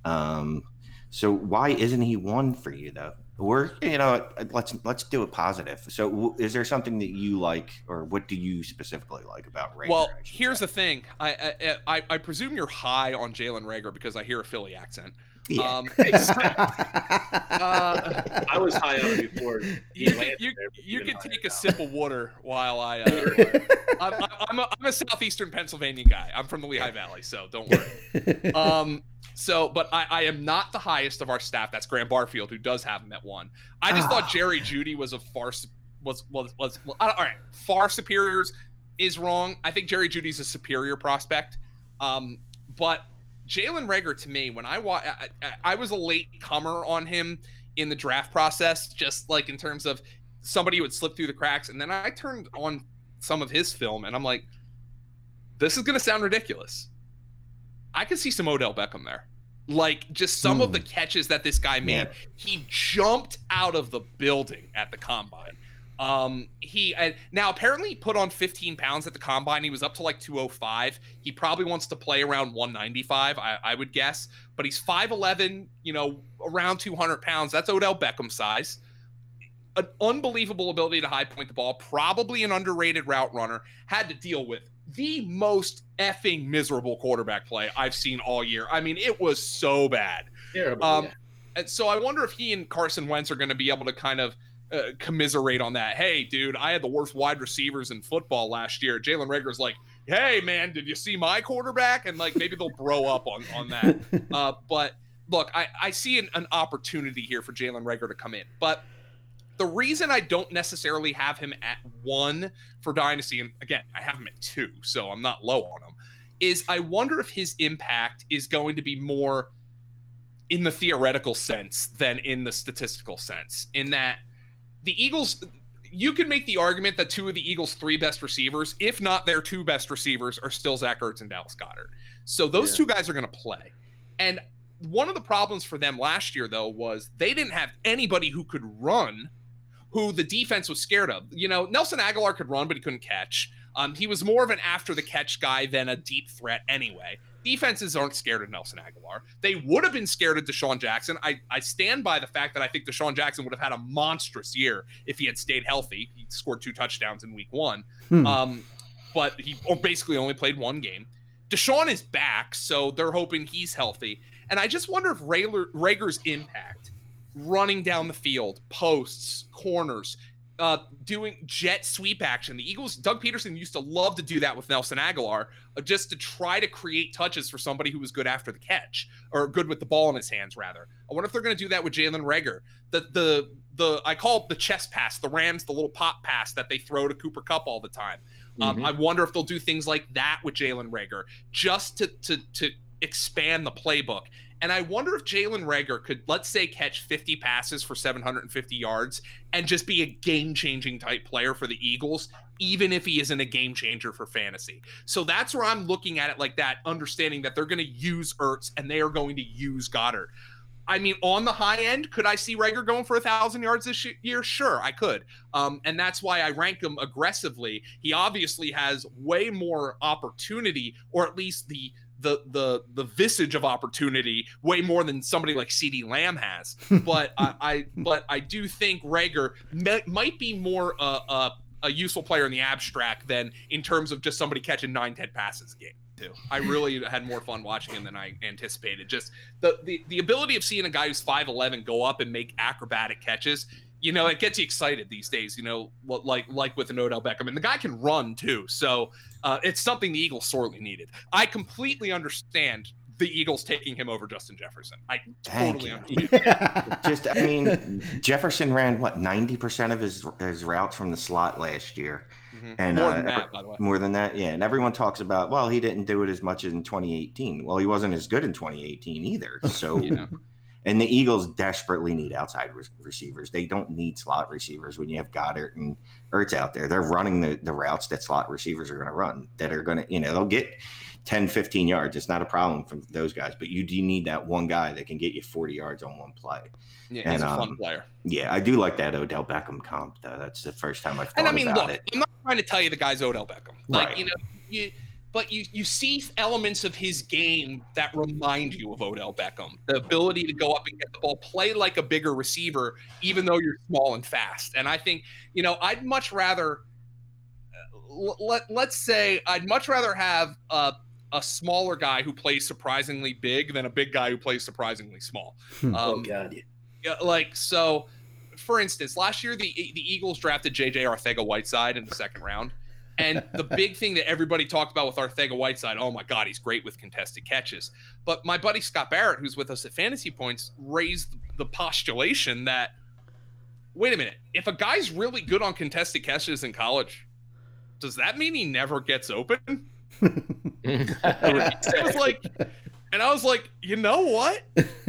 Um, so why isn't he one for you though? We're, you know, let's let's do it positive. So, w- is there something that you like, or what do you specifically like about Reagor? Well, here's say? the thing. I, I I I presume you're high on Jalen Reagor because I hear a Philly accent. Yeah. Um, [LAUGHS] uh, I was high on it before. you can, you, you can take a now. sip of water while I. Uh, [LAUGHS] I'm, I'm, I'm, a, I'm a southeastern Pennsylvania guy. I'm from the Lehigh Valley, so don't worry. Um, so, but I, I am not the highest of our staff. That's Graham Barfield, who does have him at one. I just Ah. thought Jerry Jeudy was a far was was was well, all right. Far superiors is wrong. I think Jerry Jeudy's a superior prospect. Um, but Jalen Reagor to me, when I, wa- I I- was a late comer on him in the draft process, just like in terms of somebody who would slip through the cracks, and then I turned on some of his film, and I'm like, this is gonna sound ridiculous. I could see some Odell Beckham there. Like just some of Hmm. the catches that this guy made. Yeah. He jumped out of the building at the combine. Um, he and now apparently put on 15 pounds at the combine. He was up to like 205. He probably wants to play around 195, I, I would guess. But he's 5'11, you know, around 200 pounds. That's Odell Beckham size. An unbelievable ability to high point the ball. Probably an underrated route runner. Had to deal with the most effing miserable quarterback play I've seen all year. I mean, it was so bad. Terrible. Um, yeah. and so I wonder if he and Carson Wentz are going to be able to kind of uh, commiserate on that. Hey, dude, I had the worst wide receivers in football last year. Jalen Reagor's like, hey, man, did you see my quarterback? And like maybe they'll bro up on on that. [LAUGHS] Uh, but look, I, I see an, an opportunity here for Jalen Reagor to come in. But the reason I don't necessarily have him at one for Dynasty, and again, I have him at two, so I'm not low on him, is I wonder if his impact is going to be more in the theoretical sense than in the statistical sense. In that the Eagles, you can make the argument that two of the Eagles' three best receivers, if not their two best receivers, are still Zach Ertz and Dallas Goedert. So those Yeah. two guys are going to play. And one of the problems for them last year, though, was they didn't have anybody who could run, who the defense was scared of. You know, Nelson Agholor could run, but he couldn't catch. Um, he was more of an after the catch guy than a deep threat anyway. Defenses aren't scared of Nelson Agholor. They would have been scared of DeSean Jackson. I, I stand by the fact that I think DeSean Jackson would have had a monstrous year if he had stayed healthy. He scored two touchdowns in week one. Hmm. Um, but he basically only played one game. DeSean is back, so they're hoping he's healthy. And I just wonder if Reagor, Reagor's impact running down the field, posts, corners, uh, doing jet sweep action. The Eagles, Doug Pederson used to love to do that with Nelson Agholor, uh, just to try to create touches for somebody who was good after the catch or good with the ball in his hands, rather. I wonder if they're going to do that with Jalen Reagor. The the the I call it the chest pass, the Rams, the little pop pass that they throw to Cooper Kupp all the time. Um, Mhm. I wonder if they'll do things like that with Jalen Reagor, just to to to expand the playbook. And I wonder if Jalen Reagor could, let's say, catch 50 passes for 750 yards and just be a game changing type player for the Eagles, even if he isn't a game changer for fantasy. So that's where I'm looking at it like that, understanding that they're going to use Ertz and they are going to use Goedert. I mean, on the high end, could I see Reagor going for a thousand yards this year? Sure, I could. Um, and that's why I rank him aggressively. He obviously has way more opportunity, or at least the the the the visage of opportunity, way more than somebody like CeeDee Lamb has. [LAUGHS] But I, I but I do think Reagor may, might be more uh, uh, a useful player in the abstract than in terms of just somebody catching nine, ten passes a game. Too. I really had more fun watching him than I anticipated. Just the, the the ability of seeing a guy who's 5'11 go up and make acrobatic catches, you know, it gets you excited these days, you know, what- like like with an Odell Beckham. And the guy can run too. So uh, it's something the Eagles sorely needed. I completely understand the Eagles taking him over Justin Jefferson. I Thank totally you. understand. [LAUGHS] Just, I mean, Jefferson ran what ninety percent of his his routes from the slot last year, Mhm. and More uh, than that, by the way. more than that, yeah. And everyone talks about, well, he didn't do it as much in 2018. Well, he wasn't as good in 2018 either. So, [LAUGHS] You know. And the Eagles desperately need outside re- receivers. They don't need slot receivers when you have Goedert and Ertz out there. They're running the, the routes that slot receivers are going to run. That are going to, you know, they'll get 10, 15 yards. It's not a problem for those guys, but you do need that one guy that can get you 40 yards on one play. Yeah, And, he's a fun um, player. Yeah, I do like that Odell Beckham comp, though. That's the first time I've thought And I mean, about look, it. I'm not trying to tell you the guy's Odell Beckham. Like, Right. you know, you but you you see elements of his game that remind you of Odell Beckham. The ability to go up and get the ball, play like a bigger receiver, even though you're small and fast. And I think, you know, I'd much rather uh, let let's say I'd much rather have a a smaller guy who plays surprisingly big than a big guy who plays surprisingly small. Hmm. oh Um, god. yeah, like so for instance last year the the eagles drafted jj Arcega-Whiteside in the second round and the big thing that everybody talked about with Arcega-Whiteside oh my god he's great with contested catches. But my buddy scott barrett who's with us at fantasy points raised the postulation that wait a minute if a guy's really good on contested catches in college does that mean he never gets open? [LAUGHS] It was like and i was like you know what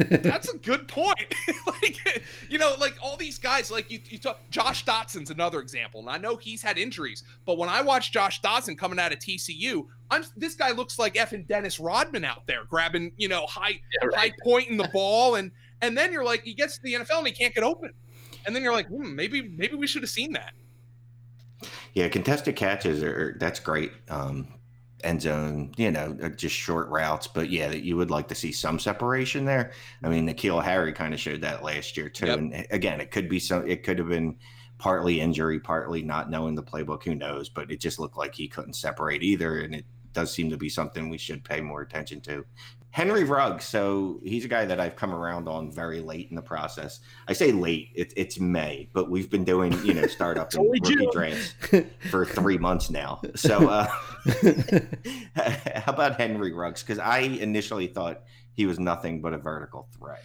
that's a good point. [LAUGHS] like, you know, like all these guys, like you, you talk, Josh Doctson's another example, and I know he's had injuries, but when I watch Josh Doctson coming out of TCU, I'm this guy looks like effing Dennis Rodman out there grabbing, you know, high Yeah, right. high pointing the ball, and and then you're like, he gets to the NFL and he can't get open, and then you're like, hmm, maybe maybe we should have seen that. Yeah, contested catches are that's great. Um, end zone, you know, uh, just short routes. But yeah, that you would like to see some separation there. I mean, N'Keal Harry kind of showed that last year too. Yep. And uh, again, it could be some. It could have been partly injury, partly not knowing the playbook. Who knows? But it just looked like he couldn't separate either, and it does seem to be something we should pay more attention to. Henry Ruggs, so he's a guy that I've come around on very late in the process. I say late, it, it's May, but we've been doing, you know, startup and rookie drafts for three months now. So, uh, [LAUGHS] how about Henry Ruggs? Because I initially thought he was nothing but a vertical threat.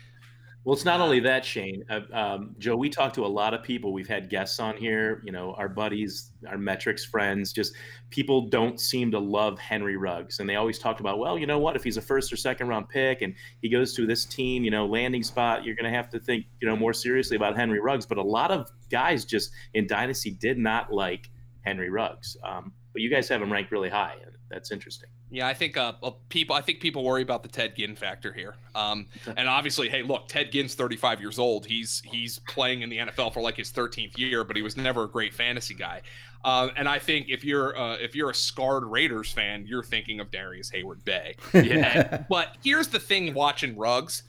Well, it's not only that, Shane. Uh, um, Joe, we talked to a lot of people. We've had guests on here, you know, our buddies, our metrics friends. Just people don't seem to love Henry Ruggs. And they always talked about, well, you know what? If he's a first or second round pick and he goes to this team, you know, landing spot, you're going to have to think, you know, more seriously about Henry Ruggs. But a lot of guys just in Dynasty did not like Henry Ruggs. Um, but you guys have him ranked really high. And that's interesting. Yeah, I think uh, people. I think people worry about the Ted Ginn factor here. Um, and obviously, hey, look, Ted Ginn's 35 years old. He's he's playing in the NFL for like his 13th year, but he was never a great fantasy guy. Uh, and I think if you're uh, if you're a scarred Raiders fan, you're thinking of Darrius Heyward-Bey. Yeah. [LAUGHS] But here's the thing: watching Ruggs,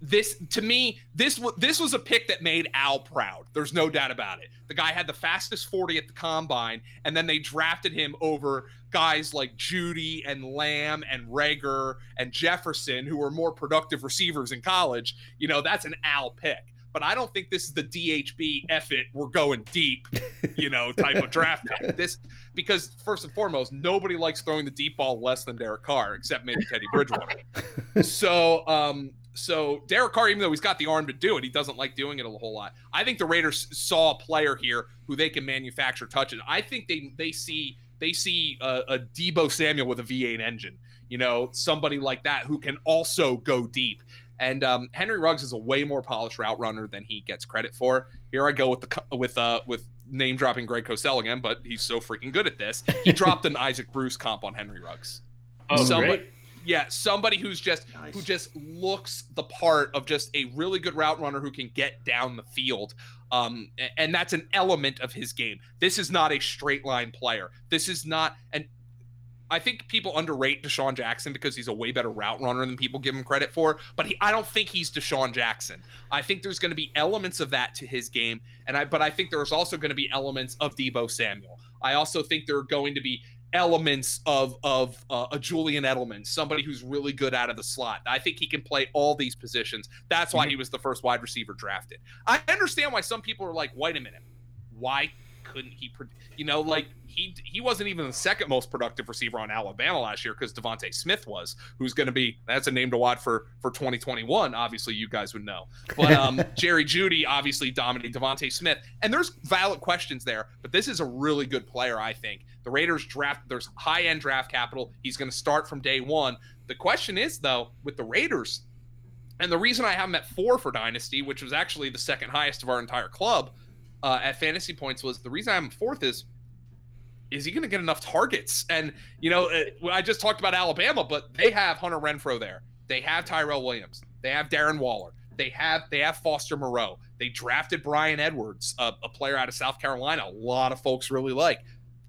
this to me, this was this was a pick that made Al proud. There's no doubt about it. The guy had the fastest 40 at the combine, and then they drafted him over guys like Jeudy and Lamb and Reagor and Jefferson, who were more productive receivers in college. You know, that's an Al pick. But I don't think this is the DHB F it, we're going deep, you know, type of draft pick. [LAUGHS] This because first and foremost, nobody likes throwing the deep ball less than Derek Carr, except maybe Teddy Bridgewater. [LAUGHS] so um so Derek Carr, even though he's got the arm to do it, he doesn't like doing it a whole lot. I think the Raiders saw a player here who they can manufacture touches. I think they they see they see a, a Deebo Samuel with a V8 engine. You know, somebody like that who can also go deep. And um, Henry Ruggs is a way more polished route runner than he gets credit for. Here I go with the with uh with name dropping Greg Cosell again, but he's so freaking good at this. He [LAUGHS] dropped an Isaac Bruce comp on Henry Ruggs. Oh, Somebody- great. Yeah, somebody who's just Nice. who just looks the part of just a really good route runner who can get down the field. Um, and that's an element of his game. This is not a straight line player. This is not and I think people underrate DeSean Jackson because he's a way better route runner than people give him credit for. But he, I don't think he's DeSean Jackson. I think there's going to be elements of that to his game, and I, but I think there's also going to be elements of Deebo Samuel. I also think there are going to be elements of of uh, a Julian Edelman, somebody who's really good out of the slot. I think he can play all these positions. That's why he was the first wide receiver drafted. I understand why some people are like, "Wait a minute, why couldn't he?" You know, like he he wasn't even the second most productive receiver on Alabama last year because DeVonta Smith was, who's going to be that's a name to watch for for 2021. Obviously, you guys would know, but um, [LAUGHS] Jerry Jeudy obviously dominated DeVonta Smith, and there's valid questions there. But this is a really good player, I think. The Raiders draft there's high end draft capital. He's going to start from day one. The question is though, with the Raiders, and the reason I have him at four for Dynasty, which was actually the second highest of our entire club uh, at fantasy points, was the reason I'm fourth is is he going to get enough targets? And you know, uh, I just talked about Alabama, but they have Hunter Renfrow there. They have Tyrell Williams. They have Darren Waller. They have they have Foster Moreau. They drafted Bryan Edwards, a, a player out of South Carolina. A lot of folks really like.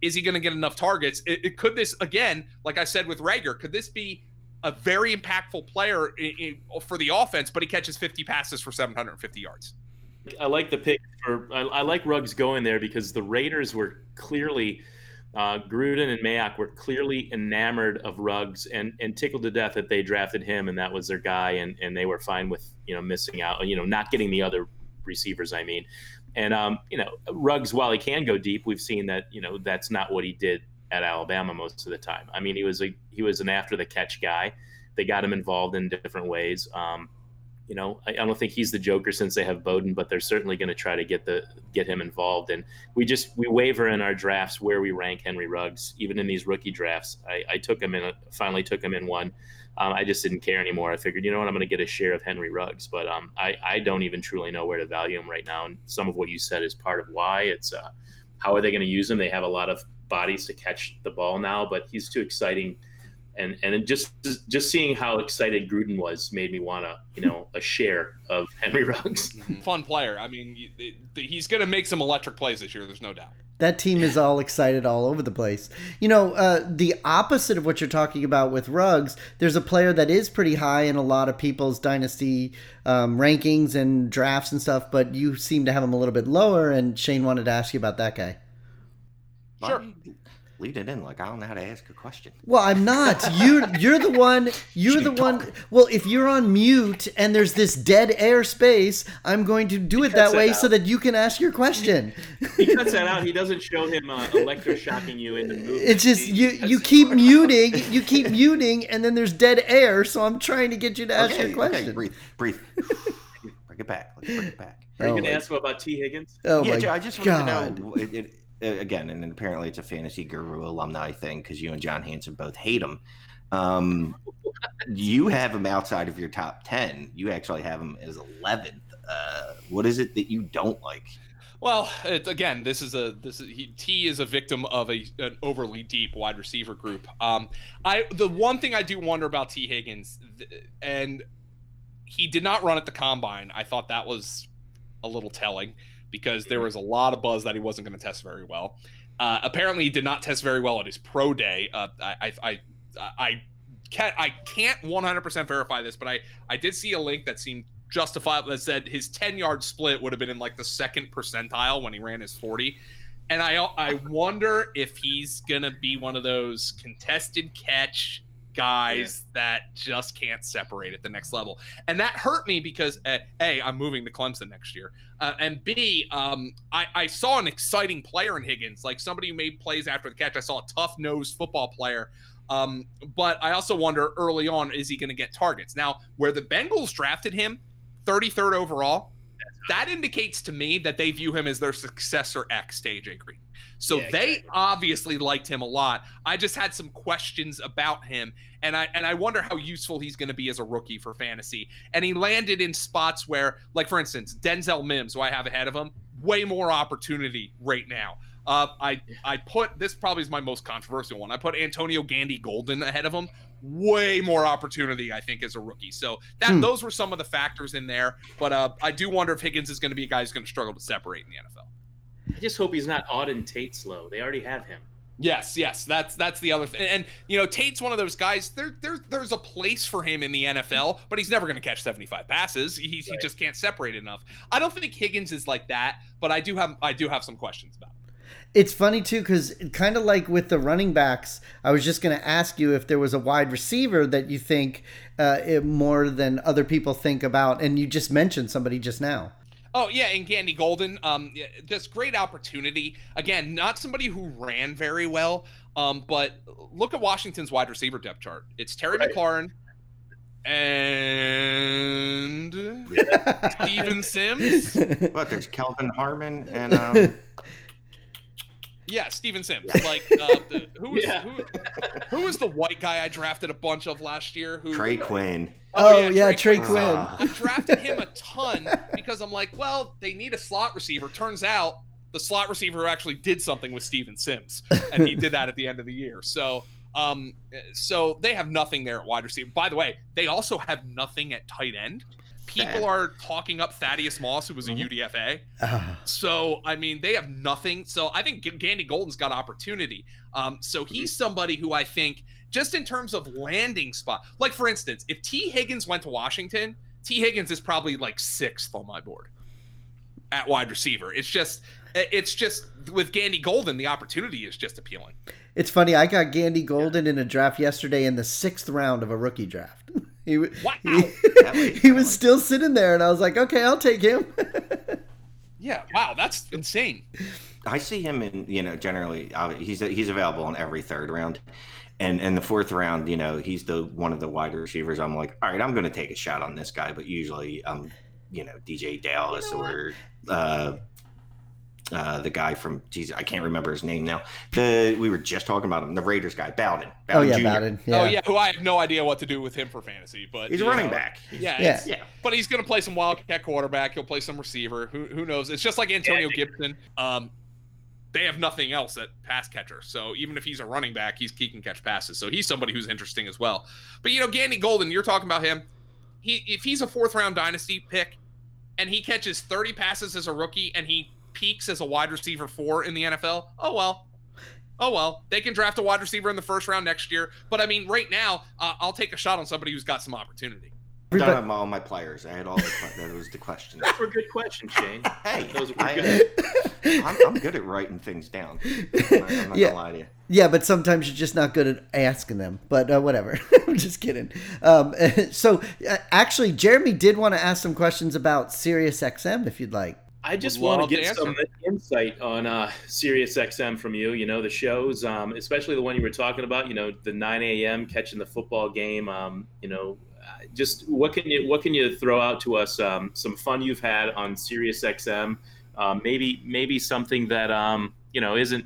Is he going to get enough targets? It, it, could this again, like I said with Reagor, could this be a very impactful player in, in, for the offense? But he catches 50 passes for 750 yards. I like the pick for. I, I like Ruggs going there because the Raiders were clearly uh, Gruden and Mayock were clearly enamored of Ruggs and, and tickled to death that they drafted him and that was their guy and, and they were fine with you know missing out you know not getting the other receivers I mean. And um, you know Ruggs while he can go deep we've seen that you know that's not what he did at Alabama most of the time. I mean he was a he was an after the catch guy. They got him involved in different ways. Um, you know, I, I, don't think he's the Joker since they have Bowden, but they're certainly going to try to get the get him involved. And we just we waver in our drafts where we rank Henry Ruggs, even in these rookie drafts. I, I took him in, finally took him in one. Um, I just didn't care anymore. I figured, you know what, I'm going to get a share of Henry Ruggs, but um, I I don't even truly know where to value him right now. And some of what you said is part of why. It's uh, how are they going to use him? They have a lot of bodies to catch the ball now, but he's too exciting and and just just seeing how excited Gruden was made me want to you know a share of [LAUGHS] Henry Ruggs. Fun player. I mean, he's going to make some electric plays this year. There's no doubt. That team is all excited all over the place. You know, uh, the opposite of what you're talking about with Ruggs, there's a player that is pretty high in a lot of people's dynasty um, rankings and drafts and stuff, but you seem to have him a little bit lower. And Shane wanted to ask you about that guy. Sure lead it in like I don't know how to ask a question. Well, I'm not. You you're the one. You're the one. Well, if you're on mute and there's this dead air space, I'm going to do it that way so that you can ask your question. He cuts that out. He doesn't show him uh, electroshocking you in the movie. It's just you. You keep muting. You keep muting, and then there's dead air. So I'm trying to get you to ask okay, your question. Okay, breathe, breathe. bring it back. Let's bring it back. Are you oh going to ask about Tee Higgins? Oh yeah, my I just wanted God. to know. It, it, again, and apparently it's a fantasy guru alumni thing because you and John Hansen both hate him. Um, [LAUGHS] you have him outside of your top ten. You actually have him as eleventh. Uh, what is it that you don't like? Well, it, again, this is a this is he, Tee is a victim of a an overly deep wide receiver group. Um, I the one thing I do wonder about Tee Higgins, and he did not run at the combine. I thought that was a little telling because there was a lot of buzz that he wasn't going to test very well. Uh, apparently, he did not test very well at his pro day. Uh, I, I, I, can't, I can't 100% verify this, but I, I did see a link that seemed justifiable that said his 10 yard split would have been in like the second percentile when he ran his 40. And I, I wonder if he's going to be one of those contested catch guys yeah. that just can't separate at the next level. And that hurt me because uh, A, I'm moving to Clemson next year. Uh, and B, um, I, I, saw an exciting player in Higgins, like somebody who made plays after the catch. I saw a tough nosed football player. Um, but I also wonder early on, is he going to get targets? Now, where the Bengals drafted him, 33rd overall, that indicates to me that they view him as their successor X to AJ Green. So yeah, they exactly. obviously liked him a lot. I just had some questions about him, and I and I wonder how useful he's going to be as a rookie for fantasy. And he landed in spots where, like for instance, Denzel Mims, who I have ahead of him, way more opportunity right now. Uh, I I put this probably is my most controversial one. I put Antonio Gandy Golden ahead of him. Way more opportunity, I think, as a rookie. So that hmm. those were some of the factors in there. But uh, I do wonder if Higgins is going to be a guy who's going to struggle to separate in the NFL. I just hope he's not Auden Tate slow. They already have him. Yes, yes, that's that's the other thing. And you know, Tate's one of those guys. There, there, there's a place for him in the NFL, but he's never going to catch 75 passes. He, right. he just can't separate enough. I don't think Higgins is like that, but I do have I do have some questions about. Him. It's funny too because kind of like with the running backs, I was just going to ask you if there was a wide receiver that you think uh, more than other people think about, and you just mentioned somebody just now. Oh yeah, and Gandy Golden, um, just great opportunity. Again, not somebody who ran very well, um, but look at Washington's wide receiver depth chart. It's Terry right. McLaurin and yeah. Steven [LAUGHS] Sims. But there's Kelvin Harmon and um, [LAUGHS] yeah, Steven Sims. Like uh, the, who was yeah. who, who was the white guy I drafted a bunch of last year? Who Trey Quinn. Oh, oh yeah, yeah, Trey, Trey Quinn. I drafted him a [LAUGHS] ton because I'm like, well, they need a slot receiver. Turns out the slot receiver actually did something with Steven Sims, and he did that at the end of the year. So, um, so they have nothing there at wide receiver. By the way, they also have nothing at tight end. People are talking up Thaddeus Moss, who was a Mhm. UDFA. Ah, So I mean, they have nothing. So I think Gandy Golden's got opportunity. Um, so he's somebody who I think, just in terms of landing spot, like for instance, if Tee Higgins went to Washington, Tee Higgins is probably like sixth on my board at wide receiver. It's just, it's just with Gandy Golden, the opportunity is just appealing. it's funny. I got Gandy Golden in a draft yesterday in the sixth round of a rookie draft. [LAUGHS] he, wa- Wow. he, [LAUGHS] he was still sitting there, and I was like, okay, I'll take him. [LAUGHS] Yeah, wow, that's insane. I see him in you know generally uh, he's he's available in every third round, and in the fourth round you know he's the one of the wide receivers. I'm like, all right, I'm going to take a shot on this guy, but usually um you know DeeJay Dallas or uh, uh the guy from Jesus I can't remember his name now. The we were just talking about him, the Raiders guy, Bowden. oh yeah, Jr. Bowden. Yeah. Oh yeah, who I have no idea what to do with him for fantasy, but He's a running know, back. Yeah, Yeah. Yeah. but he's going to play some wildcat quarterback. He'll play some receiver. Who who knows? It's just like Antonio Gibson. Um, they have nothing else at pass catcher. So even if he's a running back, he's he can catch passes. So he's somebody who's interesting as well. But you know, Gandy Golden, you're talking about him. He if he's a fourth round dynasty pick, and he catches 30 passes as a rookie, and he peaks as a wide receiver four in the NFL. Oh well. Oh well, they can draft a wide receiver in the first round next year. But I mean, right now, uh, I'll take a shot on somebody who's got some opportunity. I've done Everybody- it all my players. I had all the que- that was the questions. Those were good questions, Shane. [LAUGHS] Hey, Those were I, good. [LAUGHS] I'm, I'm good at writing things down. I'm not, Yeah. gonna lie to you. Yeah, but sometimes you're just not good at asking them. But uh, whatever. [LAUGHS] I'm just kidding. Um, so uh, actually, Jeremy did want to ask some questions about Sirius XM, if you'd like. I just want to get some insight on uh, Sirius XM from you. You know, the shows, um, especially the one you were talking about. You know, the 9 a.m. catching the football game. Um, you know, just what can you what can you throw out to us? Um, some fun you've had on Sirius XM. Um, maybe maybe something that um, you know isn't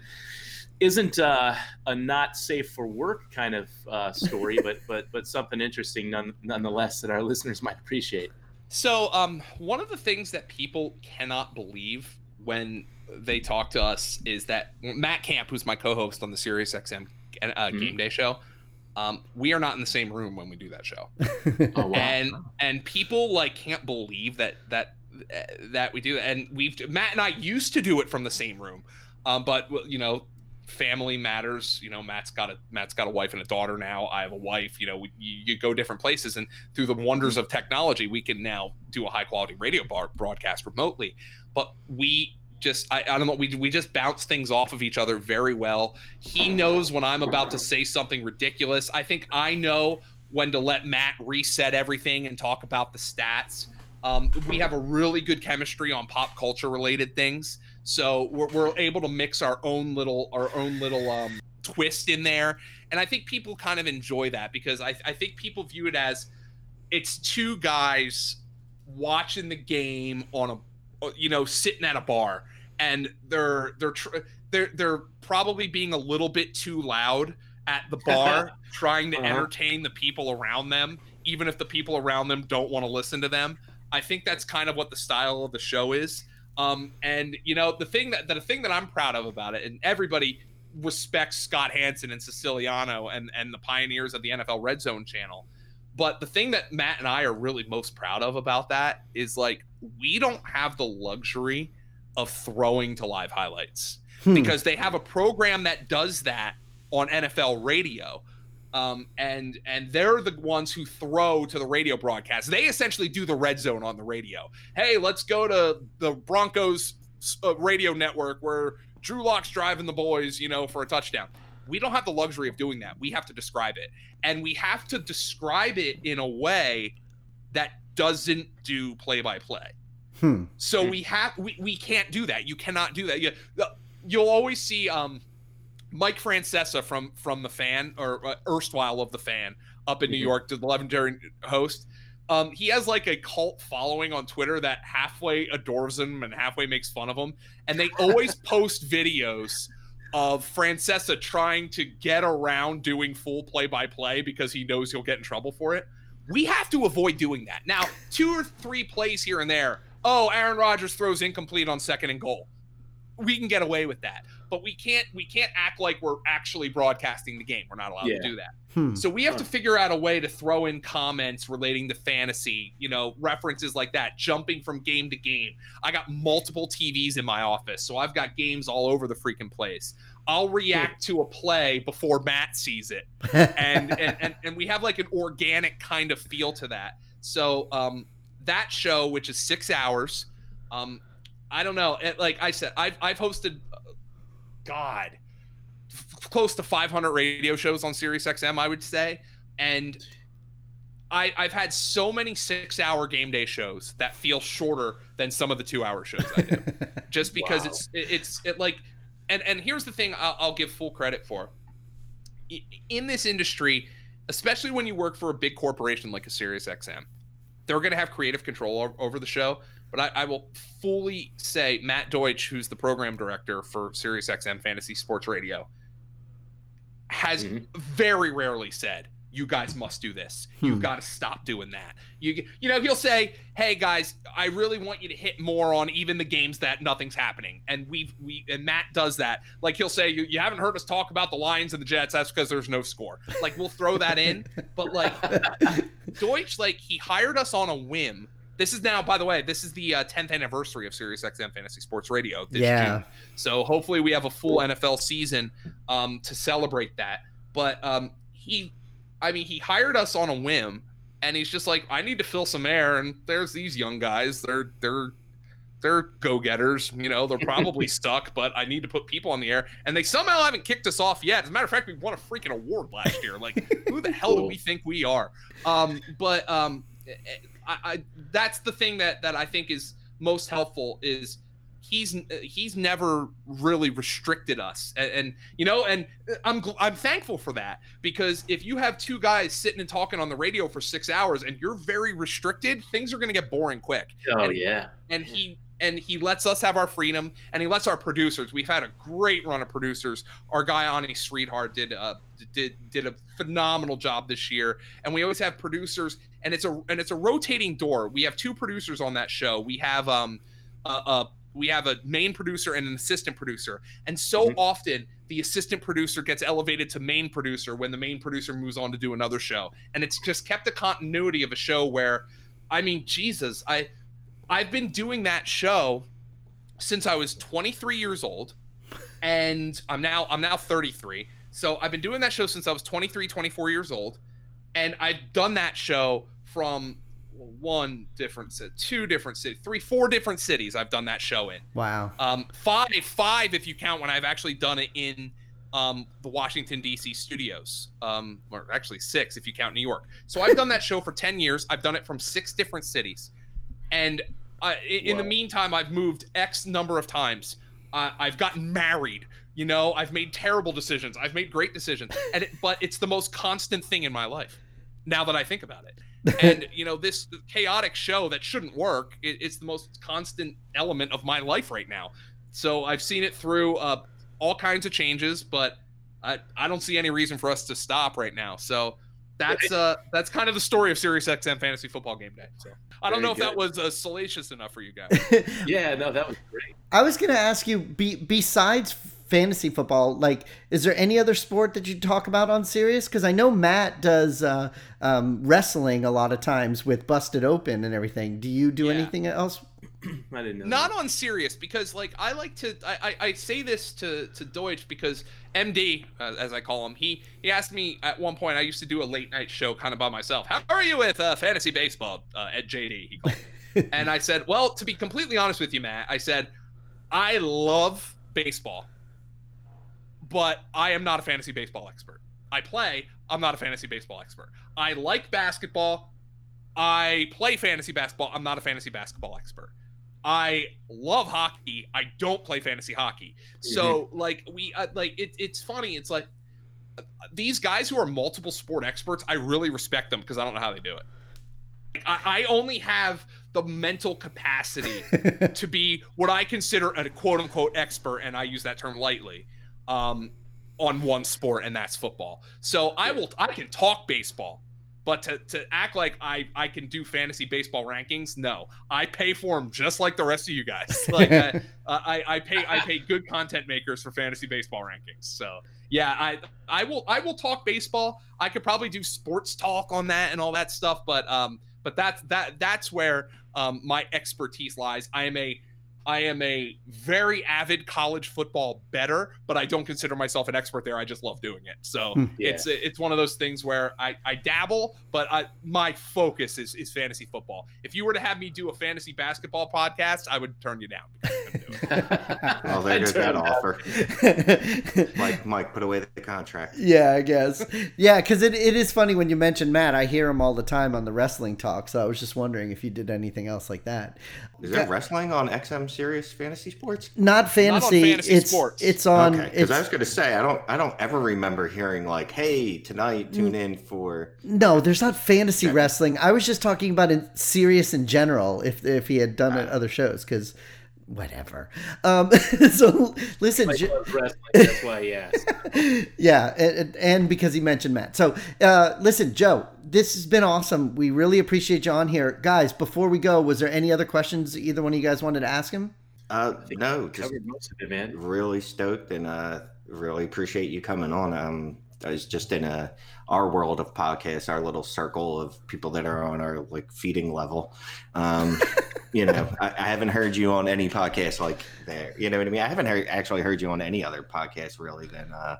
isn't uh, a not safe for work kind of uh, story, [LAUGHS] but but but something interesting none, nonetheless that our listeners might appreciate. So, um, one of the things that people cannot believe when they talk to us is that Matt Camp, who's my co-host on the Sirius XM uh, Mhm. Game Day show, um, we are not in the same room when we do that show, [LAUGHS] Oh, wow. and and people like can't believe that that uh, that we do. And we've Matt and I used to do it from the same room, um, but you know, family matters. You know, Matt's got a Matt's got a wife and a daughter now. I have a wife. You know, we, you, you go different places, and through the wonders of technology, we can now do a high quality radio bar- broadcast remotely. But we just, I, I don't know, we, we just bounce things off of each other very well. He knows when I'm about to say something ridiculous. I think I know when to let Matt reset everything and talk about the stats. Um, we have a really good chemistry on pop culture related things, so we're, we're able to mix our own little our own little um, twist in there, and I think people kind of enjoy that because I, I think people view it as it's two guys watching the game on a you know sitting at a bar. And they're they're tr- they're they're probably being a little bit too loud at the [LAUGHS] bar trying to Uh-huh. entertain the people around them even if the people around them don't want to listen to them. I think that's kind of what the style of the show is um and you know the thing that the thing that i'm proud of about it and everybody respects scott hanson and siciliano and and the pioneers of the nfl red zone channel but the thing that matt and i are really most proud of about that is like we don't have the luxury of throwing to live highlights Hmm. because they have a program that does that on NFL radio. Um, and and they're the ones who throw to the radio broadcast. They essentially do the red zone on the radio. Hey, let's go to the Broncos uh, radio network where Drew Lock's driving the boys, you know, for a touchdown. We don't have the luxury of doing that. We have to describe it, and we have to describe it in a way that doesn't do play by play. So we have we, we can't do that. You cannot do that. You, you'll always see um Mike Francesa from from the fan or uh, erstwhile of the fan up in New Mhm. York, the legendary host. Um, he has like a cult following on Twitter that halfway adores him and halfway makes fun of him, and they always [LAUGHS] post videos of Francesa trying to get around doing full play by play because he knows he'll get in trouble for it. We have to avoid doing that. Now, two or three plays here and there. Oh, Aaron Rodgers throws incomplete on second and goal. we can get away with that. But we can't we can't act like we're actually broadcasting the game. We're not allowed Yeah. to do that. Hmm. So we have Huh. to figure out a way to throw in comments relating to fantasy, you know, references like that, jumping from game to game. I got multiple TVs in my office, so I've got games all over the freaking place. I'll react to a play before Matt sees it. [LAUGHS] And and, and and we have like an organic kind of feel to that. So um that show, which is six hours, um, I don't know. It, like I said, I've I've hosted uh, God f- close to 500 radio shows on Sirius XM, I would say, and I I've had so many six hour game day shows that feel shorter than some of the two hour shows I do, [LAUGHS] just because Wow. it's it, it's it like, and and here's the thing I'll, I'll give full credit for. In this industry, especially when you work for a big corporation like a Sirius XM, they're going to have creative control over the show. But I, I will fully say Matt Deutsch, who's the program director for Sirius XM Fantasy Sports Radio, has Mhm. very rarely said, "You guys must do this. You've Hmm. got to stop doing that." You you know he'll say, "Hey guys, I really want you to hit more on even the games that nothing's happening." And we've, we and Matt does that. Like he'll say, "You, you haven't heard us talk about the Lions and the Jets. That's because there's no score." Like we'll throw that in, but like [LAUGHS] Deutsch, like he hired us on a whim. This is now, by the way, this is the uh, 10th anniversary of Sirius XM Fantasy Sports Radio this Yeah. June. So hopefully we have a full NFL season um, to celebrate that. But um, he, I mean, he hired us on a whim, and he's just like, I need to fill some air, and there's these young guys. They're they're they're go getters. You know, they're probably [LAUGHS] stuck, but I need to put people on the air, and they somehow haven't kicked us off yet. As a matter of fact, we won a freaking award last year. Like, who the hell do we think we are? Um, but um, I, I that's the thing that that I think is most helpful is he's he's never really restricted us. And, and you know and I'm I'm thankful for that because if you have two guys sitting and talking on the radio for 6 hours and you're very restricted things are going to get boring quick. Oh And- yeah. and he and he lets us have our freedom and he lets our producers we've had a great run of producers. Our guy ani Sweetheart did a did did a phenomenal job this year. And we always have producers and it's a and it's a rotating door we have two producers on that show we have um uh, uh we have a main producer and an assistant producer and so Mhm. often the assistant producer gets elevated to main producer when the main producer moves on to do another show and it's just kept the continuity of a show where i mean jesus i I've been doing that show since I was 23 years old and I'm now I'm now 33. So I've been doing that show since I was 23, 24 years old and I've done that show from one different city, two different cities, three, four different cities I've done that show in. wow. Um, five, five if you count when I've actually done it in um, the Washington D.C. studios, um, or actually six if you count New York. So I've done that show for ten years. I've done it from six different cities, and uh, in the meantime, I've moved X number of times. Uh, I've gotten married. You know, I've made terrible decisions. I've made great decisions, and it, but it's the most constant thing in my life. Now that I think about it, and you know this chaotic show that shouldn't work it, it's the most constant element of my life right now. So i've seen it through uh, all kinds of changes but I, I don't see any reason for us to stop right now. So that's uh that's kind of the story of Sirius XM fantasy football game day. So i don't Very know if that was uh, salacious enough for you guys. [LAUGHS] Yeah, no, that was great. I was gonna ask you, be, besides fantasy football, like, is there any other sport that you talk about on Sirius? Because I know Matt does uh, um, wrestling a lot of times with Busted Open and everything. Do you do Yeah. anything else? [CLEARS THROAT] I didn't know. not that. on Sirius because like i like to i i, I say this to to deutsch because md uh, as i call him he he asked me at one point i used to do a late night show kind of by myself how are you with uh, fantasy baseball uh, at jd he called [LAUGHS] and i said well to be completely honest with you matt i said i love baseball but i am not a fantasy baseball expert i play i'm not a fantasy baseball expert i like basketball i play fantasy basketball i'm not a fantasy basketball expert I love hockey. I don't play fantasy hockey. So like we uh, like it, it's funny. It's like uh, these guys who are multiple sport experts. I really respect them because I don't know how they do it. I, I only have the mental capacity [LAUGHS] to be what I consider a quote unquote expert, and I use that term lightly, um, on one sport, and that's football. So I will I can talk baseball, But to, to act like I, I can do fantasy baseball rankings, no. I pay for them just like the rest of you guys. [LAUGHS] Like I, I, I pay I pay good content makers for fantasy baseball rankings. So yeah, I I will I will talk baseball. I could probably do sports talk on that and all that stuff, but um but that's that that's where um my expertise lies. I am a I am a very avid college football bettor, but I don't consider myself an expert there. I just love doing it. So Hmm. Yeah. it's it's one of those things where I, I dabble, but I, my focus is, is fantasy football. If you were to have me do a fantasy basketball podcast, I would turn you down. Because I couldn't do it. [LAUGHS] Oh, there goes that offer. [LAUGHS] Mike, Mike, put away the contract. Yeah, I guess. Yeah, because it, it is funny when you mention Matt. I hear him all the time on the wrestling talk. So I was just wondering if you did anything else like that. Is there wrestling on XM Sirius Fantasy Sports? Not fantasy. fantasy it's sports. it's on. because it's, I was going to say I don't I don't ever remember hearing like, "Hey, tonight tune in for." No, there's not fantasy wrestling. I was just talking about in Sirius in general. If if he had done it ah. other shows, because whatever. Um, [LAUGHS] so listen, I J- love wrestling. [LAUGHS] That's why he asked. yeah, and, and because he mentioned Matt. So uh, listen, Joe, this has been awesome. We really appreciate you on here, guys. Before we go, was there any other questions either one of you guys wanted to ask him? Uh, no, just Covered most of it, man. really stoked and uh, really appreciate you coming on. Um, I was just in a our world of podcasts, our little circle of people that are on our like feeding level. Um, you know, [LAUGHS] I, I haven't heard you on any podcast like there. You know what I mean? I haven't heard, actually heard you on any other podcast really than uh,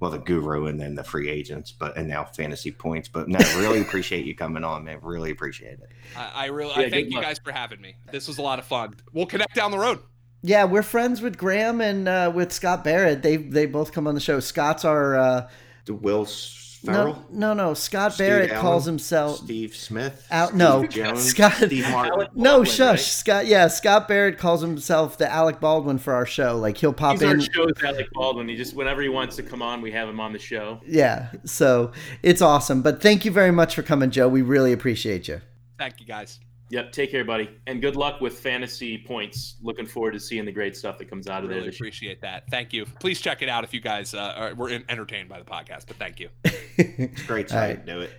well, the Guru and then the Free Agents, but and now Fantasy Points. But no, really appreciate you coming on, man. Really appreciate it. I, I really Yeah, I thank you luck. guys for having me. This was a lot of fun. We'll connect down the road. Yeah, we're friends with Graham and uh, with Scott Barrett. They they both come on the show. Scott's our uh, The Will Ferrell, no no no. Scott Steve Barrett Allen, calls himself Steve Smith, Out- Steve no, Jones, Scott- Steve Martin. No, Baldwin, shush, right? Scott. Yeah, Scott Barrett calls himself the Alec Baldwin for our show. Like he'll pop He's in. our show's Alec Baldwin. He just whenever he wants to come on, we have him on the show. Yeah, so it's awesome. But thank you very much for coming, Joe. We really appreciate you. Thank you guys. Yep. Take care, buddy, and good luck with fantasy points. Looking forward to seeing the great stuff that comes out of there Really this year. appreciate that. Thank you. Please check it out if you guys uh, are, were entertained by the podcast. But thank you. [LAUGHS] It's great to site. right. Do it.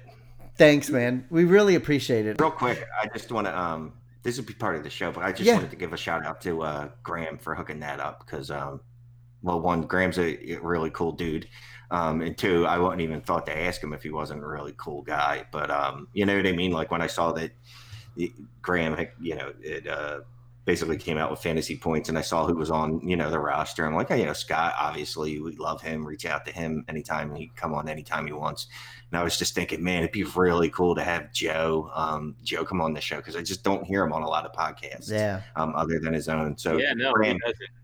Thanks, man. We really appreciate it. Real quick, I just want to um this would be part of the show, but I just Yeah. wanted to give a shout out to uh Graham for hooking that up because um well one Graham's a really cool dude. Um and two, I wouldn't even thought to ask him if he wasn't a really cool guy. But um you know what I mean? Like when I saw that Graham you know, it uh basically came out with fantasy points and I saw who was on, you know, the roster. I'm like, oh, you know, Scott, obviously we love him. Reach out to him anytime he come on anytime he wants. And I was just thinking, man, it'd be really cool to have Joe, um, Joe come on the show because I just don't hear him on a lot of podcasts, Yeah. um, other than his own. So, yeah, no, he doesn't.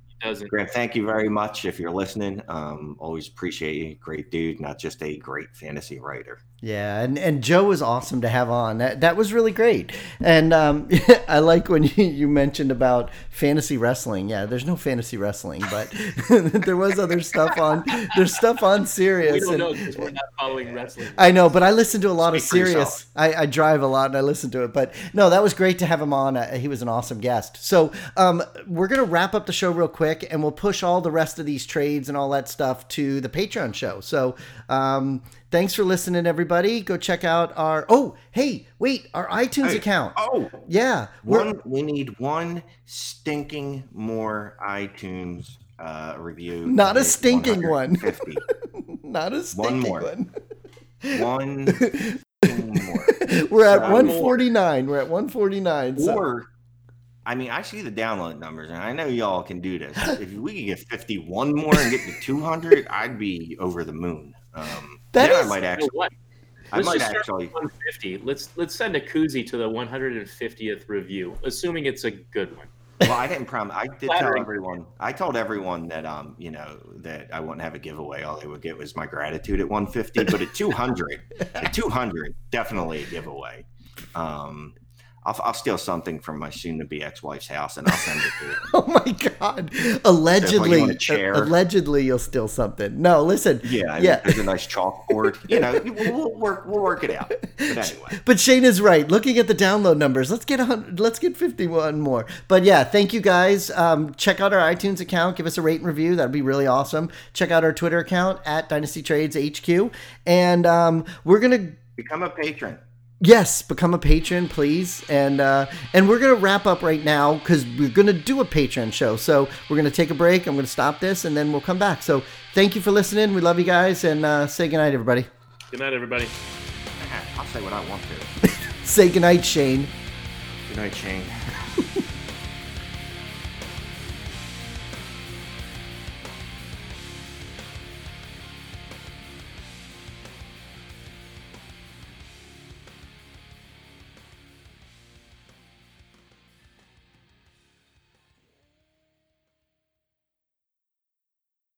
He doesn't. Graham, thank you very much if you're listening. Um, always appreciate you, great dude, not just a great fantasy writer. Yeah, and, and Joe was awesome to have on. That that was really great. And um, [LAUGHS] I like when you, [LAUGHS] you mentioned about fantasy wrestling. Yeah, there's no fantasy wrestling, but [LAUGHS] there was other stuff on. There's stuff on Sirius. We don't and- know because we're not following wrestling. I know, but I listen to a lot of Speak for Sirius. I, I drive a lot and I listen to it. But no, that was great to have him on. Uh, he was an awesome guest. So um, we're going to wrap up the show real quick and we'll push all the rest of these trades and all that stuff to the Patreon show. So um, thanks for listening, everybody. Go check out our. Oh, hey, wait, our iTunes Hey, account. Oh, Yeah. One, we need one stinking more iTunes uh, review. Not a stinking one. 150. [LAUGHS] not a stinking more. one. one [LAUGHS] more. We're at One more. 149. We're at 149. So. Or, I mean, I see the download numbers, and I know y'all can do this. If we could get 51 more and get to 200, I'd be over the moon. Um, That then is- I might You know actually. what? I Let's might just start actually. with 150. Let's let's send a koozie to the 150th review, assuming it's a good one. Well, I didn't promise. I did tell everyone. I told everyone that um, you know, that I wouldn't have a giveaway. All they would get was my gratitude at 150. But at 200, [LAUGHS] at 200, definitely a giveaway. Um, I'll, I'll steal something from my soon-to-be ex-wife's house and I'll send it to [LAUGHS] you. Oh my god! Allegedly, chair? allegedly, you'll steal something. No, listen. Yeah, I mean, Yeah. There's a nice chalkboard. You know, we'll, we'll work. We'll work it out. But [LAUGHS] anyway. But Shane is right. Looking at the download numbers, let's get hundred. Let's get fifty-one more. But yeah, thank you guys. Um, check out our iTunes account. Give us a rate and review. That'd be really awesome. Check out our Twitter account at Dynasty Trades HQ, and um, we're gonna Become a patron. Yes, become a patron, please. And uh, and we're gonna wrap up right now because we're gonna do a Patreon show. So we're gonna take a break. I'm gonna stop this, and then we'll come back. So thank you for listening. We love you guys, and uh, say goodnight, everybody. Good night, everybody. I'll say what I want to. [LAUGHS] Say goodnight, Shane. Good night, Shane. [LAUGHS]